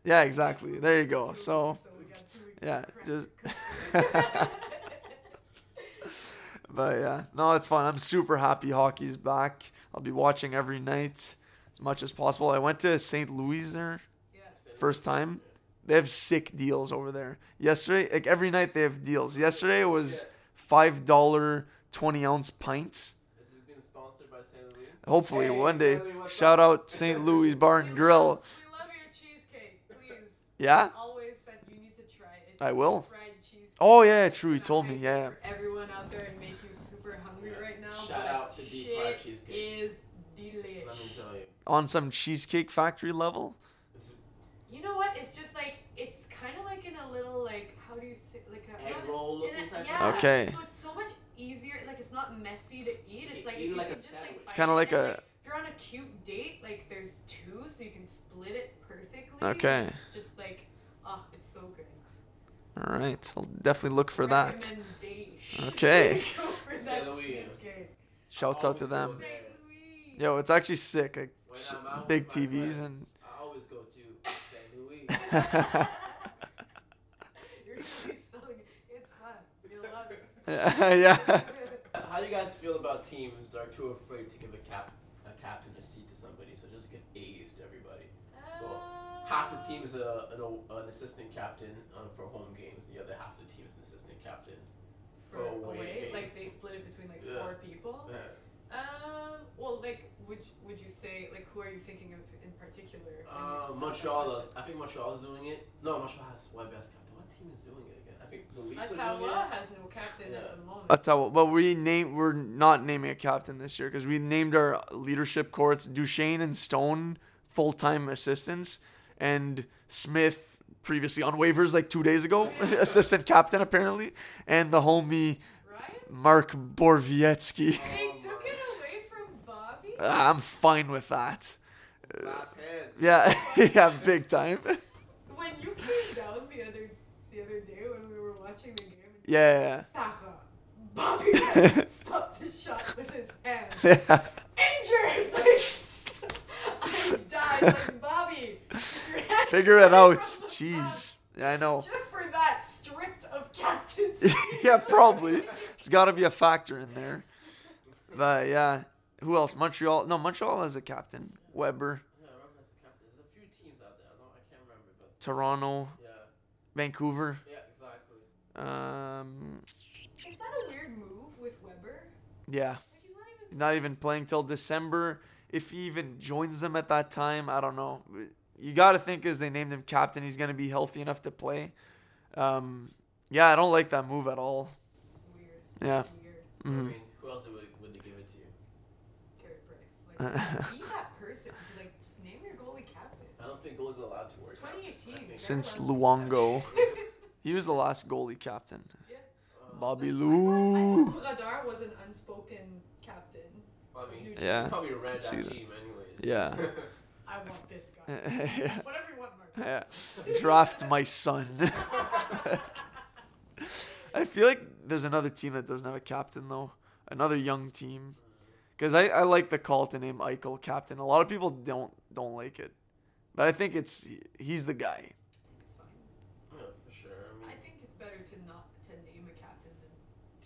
Yeah, exactly. There you go. So weeks, we got two weeks yeah, just- (laughs) (laughs) But yeah, no, it's fun. I'm super happy hockey's back. I'll be watching every night as much as possible. I went to St. Louis there first time. They have sick deals over there. Yesterday, like every night they have deals. Yesterday was five dollar twenty ounce pints. This has been sponsored by St. Louis. Hopefully Hey, one day. Shout out St. Louis Bar and Grill. (laughs) love- We love your cheesecake, please. Yeah. Always said you need to try it. It's I will. Fried cheesecake. Oh yeah, true. You told me. Yeah. Everyone out there and make you super hungry Yeah. right now. Shout but out to deep fried cheesecake. Is delish. Let me tell you. On some cheesecake factory level. You know what? It's just like it's kind of like in a little like how do you say like a egg not- roll in looking a- type yeah. of Okay. So it's so much easier. Like it's not messy to eat. It's You like eat it you like can a just sandwich. like. It's bite kinda it like and, a- If you're on a cute date, like there's two, so you can split it perfectly. Okay. It's just like, oh, it's so good. All right. I'll definitely look for that. Okay. (laughs) Go for that St. Louis. cheesecake. Shouts out to them. go there. St. Louis. Yo, it's actually sick. Like When s- I'm out big TVs friends, and I always go to St. Louis. (laughs) (laughs) You're selling. It's fun. You'll love it. yeah. How do you guys feel about teams that are too afraid to give a cap a captain a seat to somebody, so just give A's to everybody? So, Half the team is a, an, an assistant captain um, for home games. The other half of the team is an assistant captain for for away, away like they split it between like Yeah. four people. Yeah. Um, well, like, would would you say like who are you thinking of in particular? in Uh, Montreal does. I think Montreal is doing it. No, Montreal has one best captain. What team is doing it again? I think the Leafs are doing Ottawa has no captain Yeah. at the moment. That's how. But we name. We're not naming a captain this year because we named our leadership courts Duchene and Stone full time assistants, and Smith previously on waivers like two days ago, (laughs) assistant captain apparently, and the homie right? Mark Borowiecki. They took it away from Bobby. I'm fine with that. Last hands. Yeah, (laughs) yeah, big time. When you came down the other the other day when we were watching the game. and Yeah, yeah, yeah. Saka, Bobby (laughs) stopped his shot with his hand. Yeah. Injured. Like I died. Like Bobby. Your hands (laughs) Figure it out. Jeez. Yeah, I know. Just for that, stripped of captaincy. (laughs) yeah, probably. It's got to be a factor in there. But yeah, who else? Montreal. No, Montreal has a captain. Weber, Yeah, I remember as a captain. There's a few teams out there. I don't, I can't remember, but Toronto, yeah, Vancouver. yeah, exactly. Um, Is that a weird move with Weber? yeah, Like not even. not even playing till December. If he even joins them at that time, I don't know. You got to think as they named him captain, he's gonna be healthy enough to play. Um, yeah, I don't like that move at all. Weird. Yeah. Weird. I Mhm. mean, who else would, would they give it to? Carey Price. (laughs) Like, be that person. Like, just name your goalie captain. I don't think goals are allowed to It's work. out. 2018. Since You're allowed to be Luongo, (laughs) he was the last goalie captain. Yeah. Uh, Bobby I Lou. thought Bradar was an unspoken captain. I mean, Yeah. probably ran that see that. team anyways. Yeah. (laughs) I want this guy. yeah. (laughs) Whatever you want, Mark. (laughs) Yeah. Draft my son. (laughs) I feel like there's another team that doesn't have a captain though. Another young team. Because I, I like the call to name Eichel captain. A lot of people don't don't like it, but I think it's he's the guy. It's fine. Yeah, for sure. I I think it's better to not to name a captain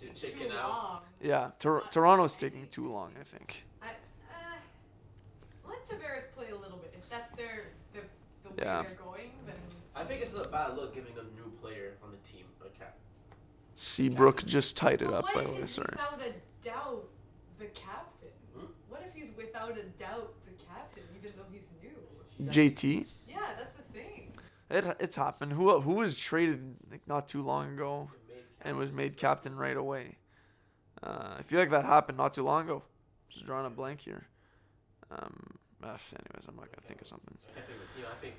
than to too chicken out. long. Yeah, Tor- Toronto's taking too long. I think. I, uh, let Tavares play a little bit. If that's their the the way Yeah. they're going, then I think it's a bad look giving a new player on the team a cap. Seabrook just tied it But up. what By the way, he's sorry. without a doubt the captain? Hmm? What if he's without a doubt the captain, even though he's new? JT. Yeah, that's the thing. It it's happened. Who who was traded like not too long ago? And was made captain right away. Uh, I feel like that happened not too long ago. Just drawing a blank here. Um, uh, anyways, I'm not gonna think of something. I can't think of a team. I think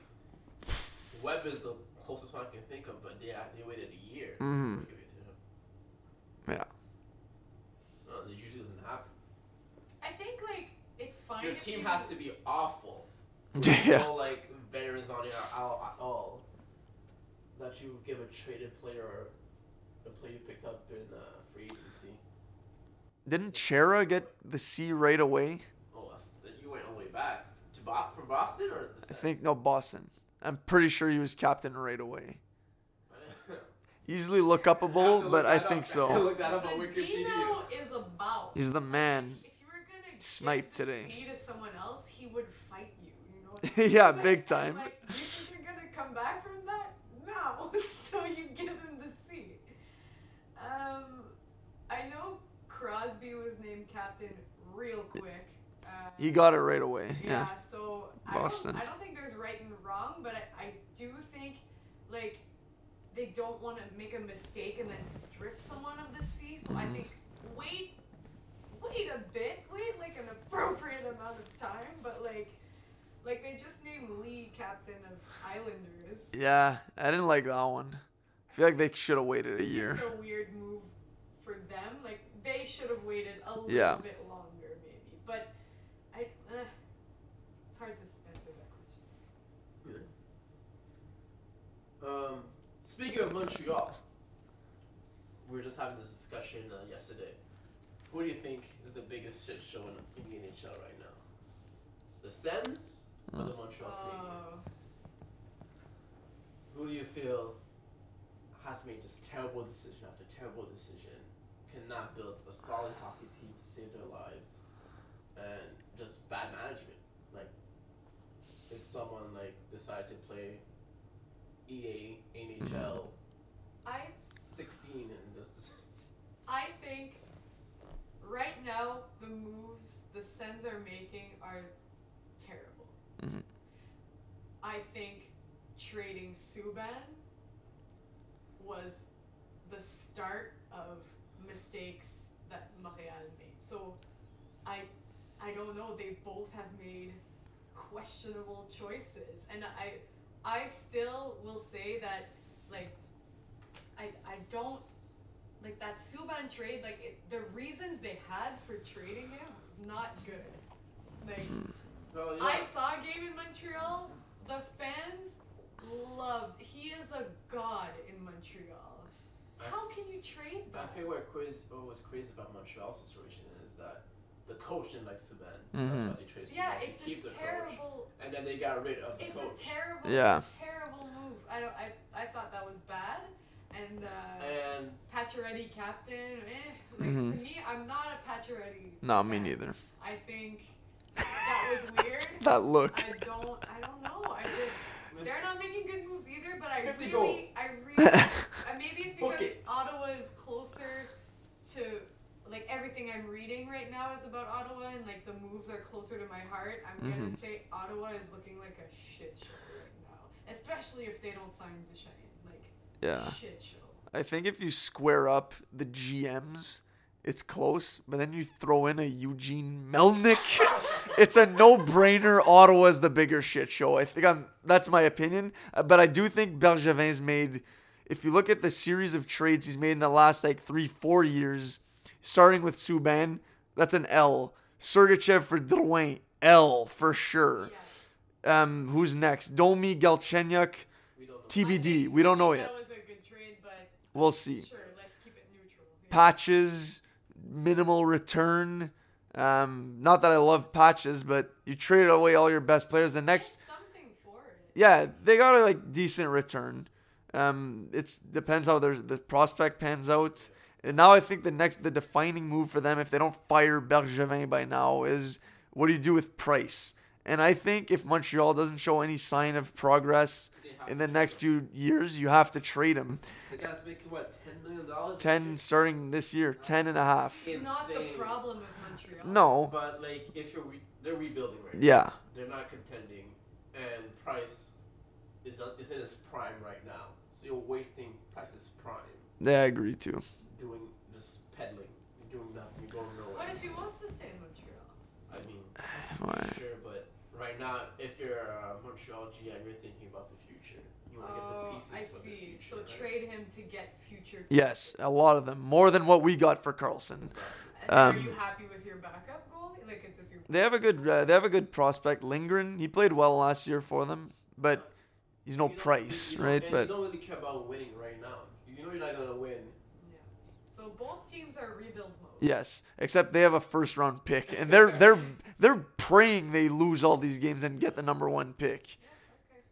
Webb is the closest one I can think of, but yeah, they waited a year Mhm. to give it to him. Yeah. No, it usually doesn't happen. I think like it's fine. Your team you, has to be awful. (laughs) Yeah. No like veterans on it at all, at all. That you give a traded player or a player you picked up in uh, free agency. Didn't Chara get the C right away? Oh, that's, you went all the way back to Bo- from Boston or the I Sens? think no Boston. I'm pretty sure he was captain right away. (laughs) Easily look have to upable, look but I that think up. so. (laughs) look that up on Wikipedia. Sedino is about. He's the man. If you were gonna Snipe give the today. C to someone else, he would fight you. You know. What I mean? Yeah, Like- (laughs) big time. Like, you think you're gonna come back from that? No. so you give him the C. Um, I know Crosby was named captain real quick. He got it right away. yeah. Yeah. So Boston. I don't, I don't think there's right and wrong, but I, I do think like they don't want to make a mistake and then strip someone of the C. So I Mhm. think wait, wait a bit, wait like an appropriate amount of time, but like. Like they just named Lee captain of Islanders. Yeah, I didn't like that one. I feel like they should have waited a year. It's a weird move for them. Like they should have waited a little Yeah. bit longer, maybe. But I, uh, it's hard to answer that question. Um, speaking of Montreal, we were just having this discussion uh, yesterday. Who do you think is the biggest shit show in, in the NHL right now? The Sens or the Montreal Oh. Canadiens? Who do you feel has made just terrible decision after terrible decision, cannot build a solid hockey team to save their lives, and just bad management? Like, did someone like decide to play EA NHL I 16 and just I think right now the moves the Sens are making are terrible. Mhm. I think trading Subban was the start of mistakes that Montreal made. So I I don't know, they both have made questionable choices. And I I still will say that like I I don't like that Subban trade, like it, the reasons they had for trading him was not good. Like (sighs) Well, I saw a game in Montreal. The fans loved. He is a god in Montreal. How can you trade that? I think what, what was crazy about Montreal's situation is that the coach didn't like Subban. That's Mhm. why they traded Yeah, Subban it's to keep a the coach. terrible. And then they got rid of the It's coach. a terrible, Yeah. terrible move. I don't. I, I thought that was bad. And uh, and Pacioretty captain. Eh. Like Mhm. to me, I'm not a Pacioretty. No, me neither. I think that was (laughs) weird. That look. I don't. I don't know. I just. They're not making good moves either, but I really, goals. I (laughs) really, uh, maybe it's because it. Ottawa is closer to, like everything I'm reading right now is about Ottawa, and like the moves are closer to my heart. I'm gonna Mhm. say Ottawa is looking like a shit show right now, especially if they don't sign Duchene. Like Yeah. shit show. I think if you square up the GMs, it's close. But then you throw in a Eugene Melnyk, (laughs) it's a no-brainer. Ottawa's the bigger shit show. I think I'm. That's my opinion. Uh, But I do think Bergevin's made. If you look at the series of trades he's made in the last like three, four years, starting with Subban, that's an L. Sergachev for Drouin, L for sure. Yeah. Um, who's next? Domi Galchenyuk, we don't know. I TBD. We don't know yet. That was a good trade, We'll see. sure, let's keep it neutral. Yeah. patches, minimal return. Um, not that I love patches, but you traded away all your best players. The next, Get something for it. yeah, they got a like decent return. Um, it's depends how their the prospect pans out. And now I think the next, the defining move for them, if they don't fire Bergevin by now, is what do you do with Price? And I think if Montreal doesn't show any sign of progress in the next few years, you have to trade him. The guy's making what, ten million dollars? 10 starting this year, 10 and a half. It's not the problem of Montreal. No. But like, if you're re- they're rebuilding right now. Yeah. They're not contending, and Price is uh, is in his prime right now. So you're wasting Price's prime Yeah, I agree too. doing just peddling, doing nothing, you're going nowhere. What if he wants to stay in Montreal? I mean, Why? sure, but right now, if you're a Montreal GM, you're thinking about the future. You want to get the Oh, pieces I for the see. future. So right? trade him to get future. Yes, a lot of them. More than what we got for Karlsson. And are Um, you happy with your backup goalie? Like, does your They have a good. Uh, they have a good prospect, Lindgren. He played well last year for them, but he's no You price, you right? And But you don't really care about winning right now. You know you're not gonna win. yeah. So both teams are rebuild mode. Yes, except they have a first round pick, and they're they're they're praying they lose all these games and get the number one pick.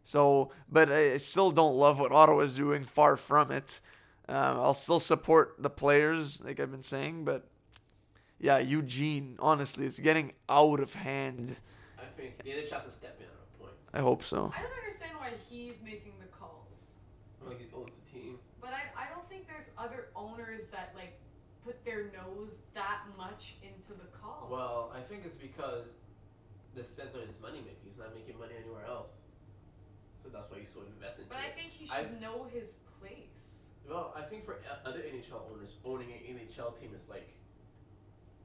So, but I I still don't love what Ottawa's doing. Far from it. Um, I'll still support the players, like I've been saying, but yeah, Eugene. Honestly, it's getting out of hand. I think the NHL has to step in at a point. I hope so. I don't understand why he's making the calls, Like he owns the team. but I I don't think there's other owners that like put their nose that much into the calls. Well, I think it's because the sense is money making. He's not making money anywhere else. So that's why he's so invested. But into I it. think he I- should know his place. Well, I think for other NHL owners, owning an NHL team is like,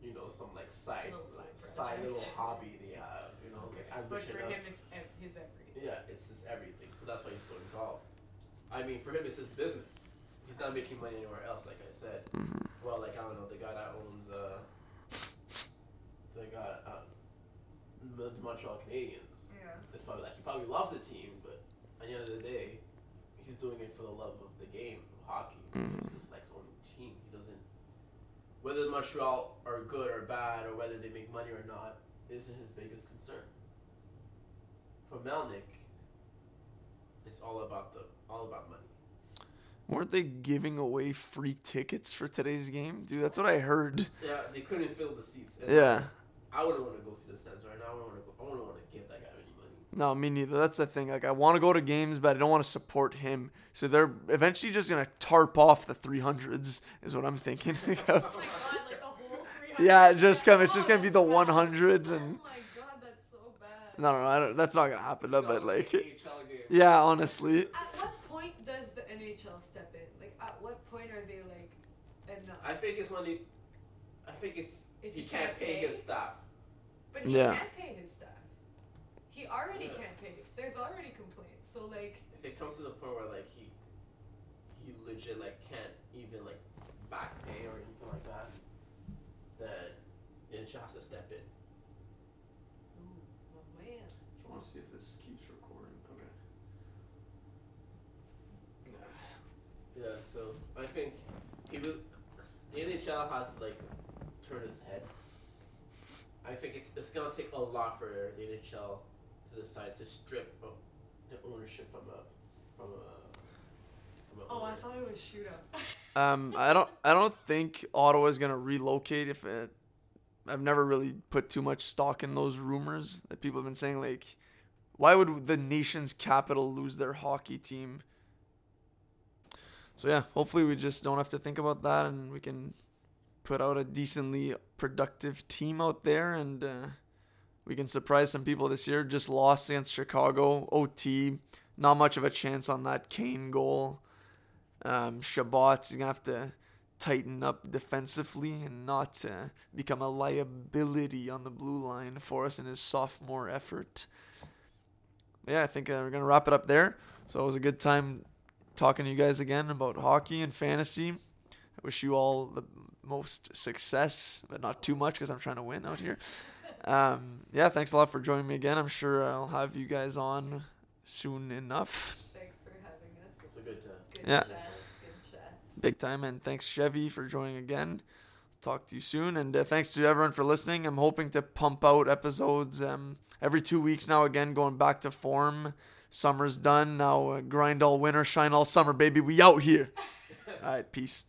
you know, some like side, Little side side little hobby they have. You know, like I'm But for enough. him, it's ev- his everything. Yeah, it's his everything. So that's why he's so involved. I mean, for him, it's his business. He's not making money anywhere else, like I said. Mhm. Well, like I don't know, the guy that owns uh, the guy uh, the Montreal Canadiens. Yeah. It's probably like he probably loves the team, but at the end of the day, he's doing it for the love of the game, of hockey. Mhm. He just likes owning the team. He doesn't. Whether Montreal are good or bad, or whether they make money or not, isn't his biggest concern. For Melnyk, it's all about the all about money. Weren't they giving away free tickets for today's game, dude? That's what I heard. Yeah, they couldn't fill the seats. And Yeah. I wouldn't want to go see the Sens right now. I wouldn't want to go. I wouldn't want to give that guy any money. No, me neither. That's the thing. Like, I want to go to games, but I don't want to support him. So they're eventually just gonna tarp off the 300s, is what I'm thinking. (laughs) Oh my god, like the whole 300. Yeah, just come- it's oh just Oh, gonna be the that's bad. 100s and- Oh my god, that's so bad. no, no, no I don't, that's not gonna happen. No, but like, (laughs) yeah, honestly, At what point does the NHL step in? Like, at what point are they like, enough? I think it's when he. I think if if he can't pay his staff. But he Yeah. can't pay his staff. He already Yeah. can't pay. There's already complaints. So like, If it comes to the point where like he, he legit like can't even like back pay or anything like that, then the NHL has to step in. ooh, well, man. want to see if this keeps recording. Okay. Yeah, so I think he will. The NHL has like turned its head. I think it, it's gonna take a lot for the NHL to decide to strip o- the ownership from a from a. From a Oh, I thought it was shootouts. (laughs) Um, I don't. I don't think Ottawa's gonna relocate. If it, I've never really put too much stock in those rumors that people have been saying. Like, why would the nation's capital lose their hockey team? So yeah, hopefully we just don't have to think about that, and we can put out a decently productive team out there, and uh, we can surprise some people this year. Just lost against Chicago, OT. Not much of a chance on that Kane goal. Um, Chabot's gonna have to tighten up defensively and not uh, become a liability on the blue line for us in his sophomore effort. Yeah, I think uh, we're gonna wrap it up there. So it was a good time talking to you guys again about hockey and fantasy. I wish you all the most success, but not too much because I'm trying to win out here. Um, yeah, thanks a lot for joining me again. I'm sure I'll have you guys on soon enough. Thanks for having us. It's a good time. Good Yeah. chats, good chats. big time and thanks chevy for joining again talk to you soon and uh, thanks to everyone for listening i'm hoping to pump out episodes um, every two weeks now again going back to form summer's done. Now uh, grind all winter shine all summer baby. We out here. (laughs) All right peace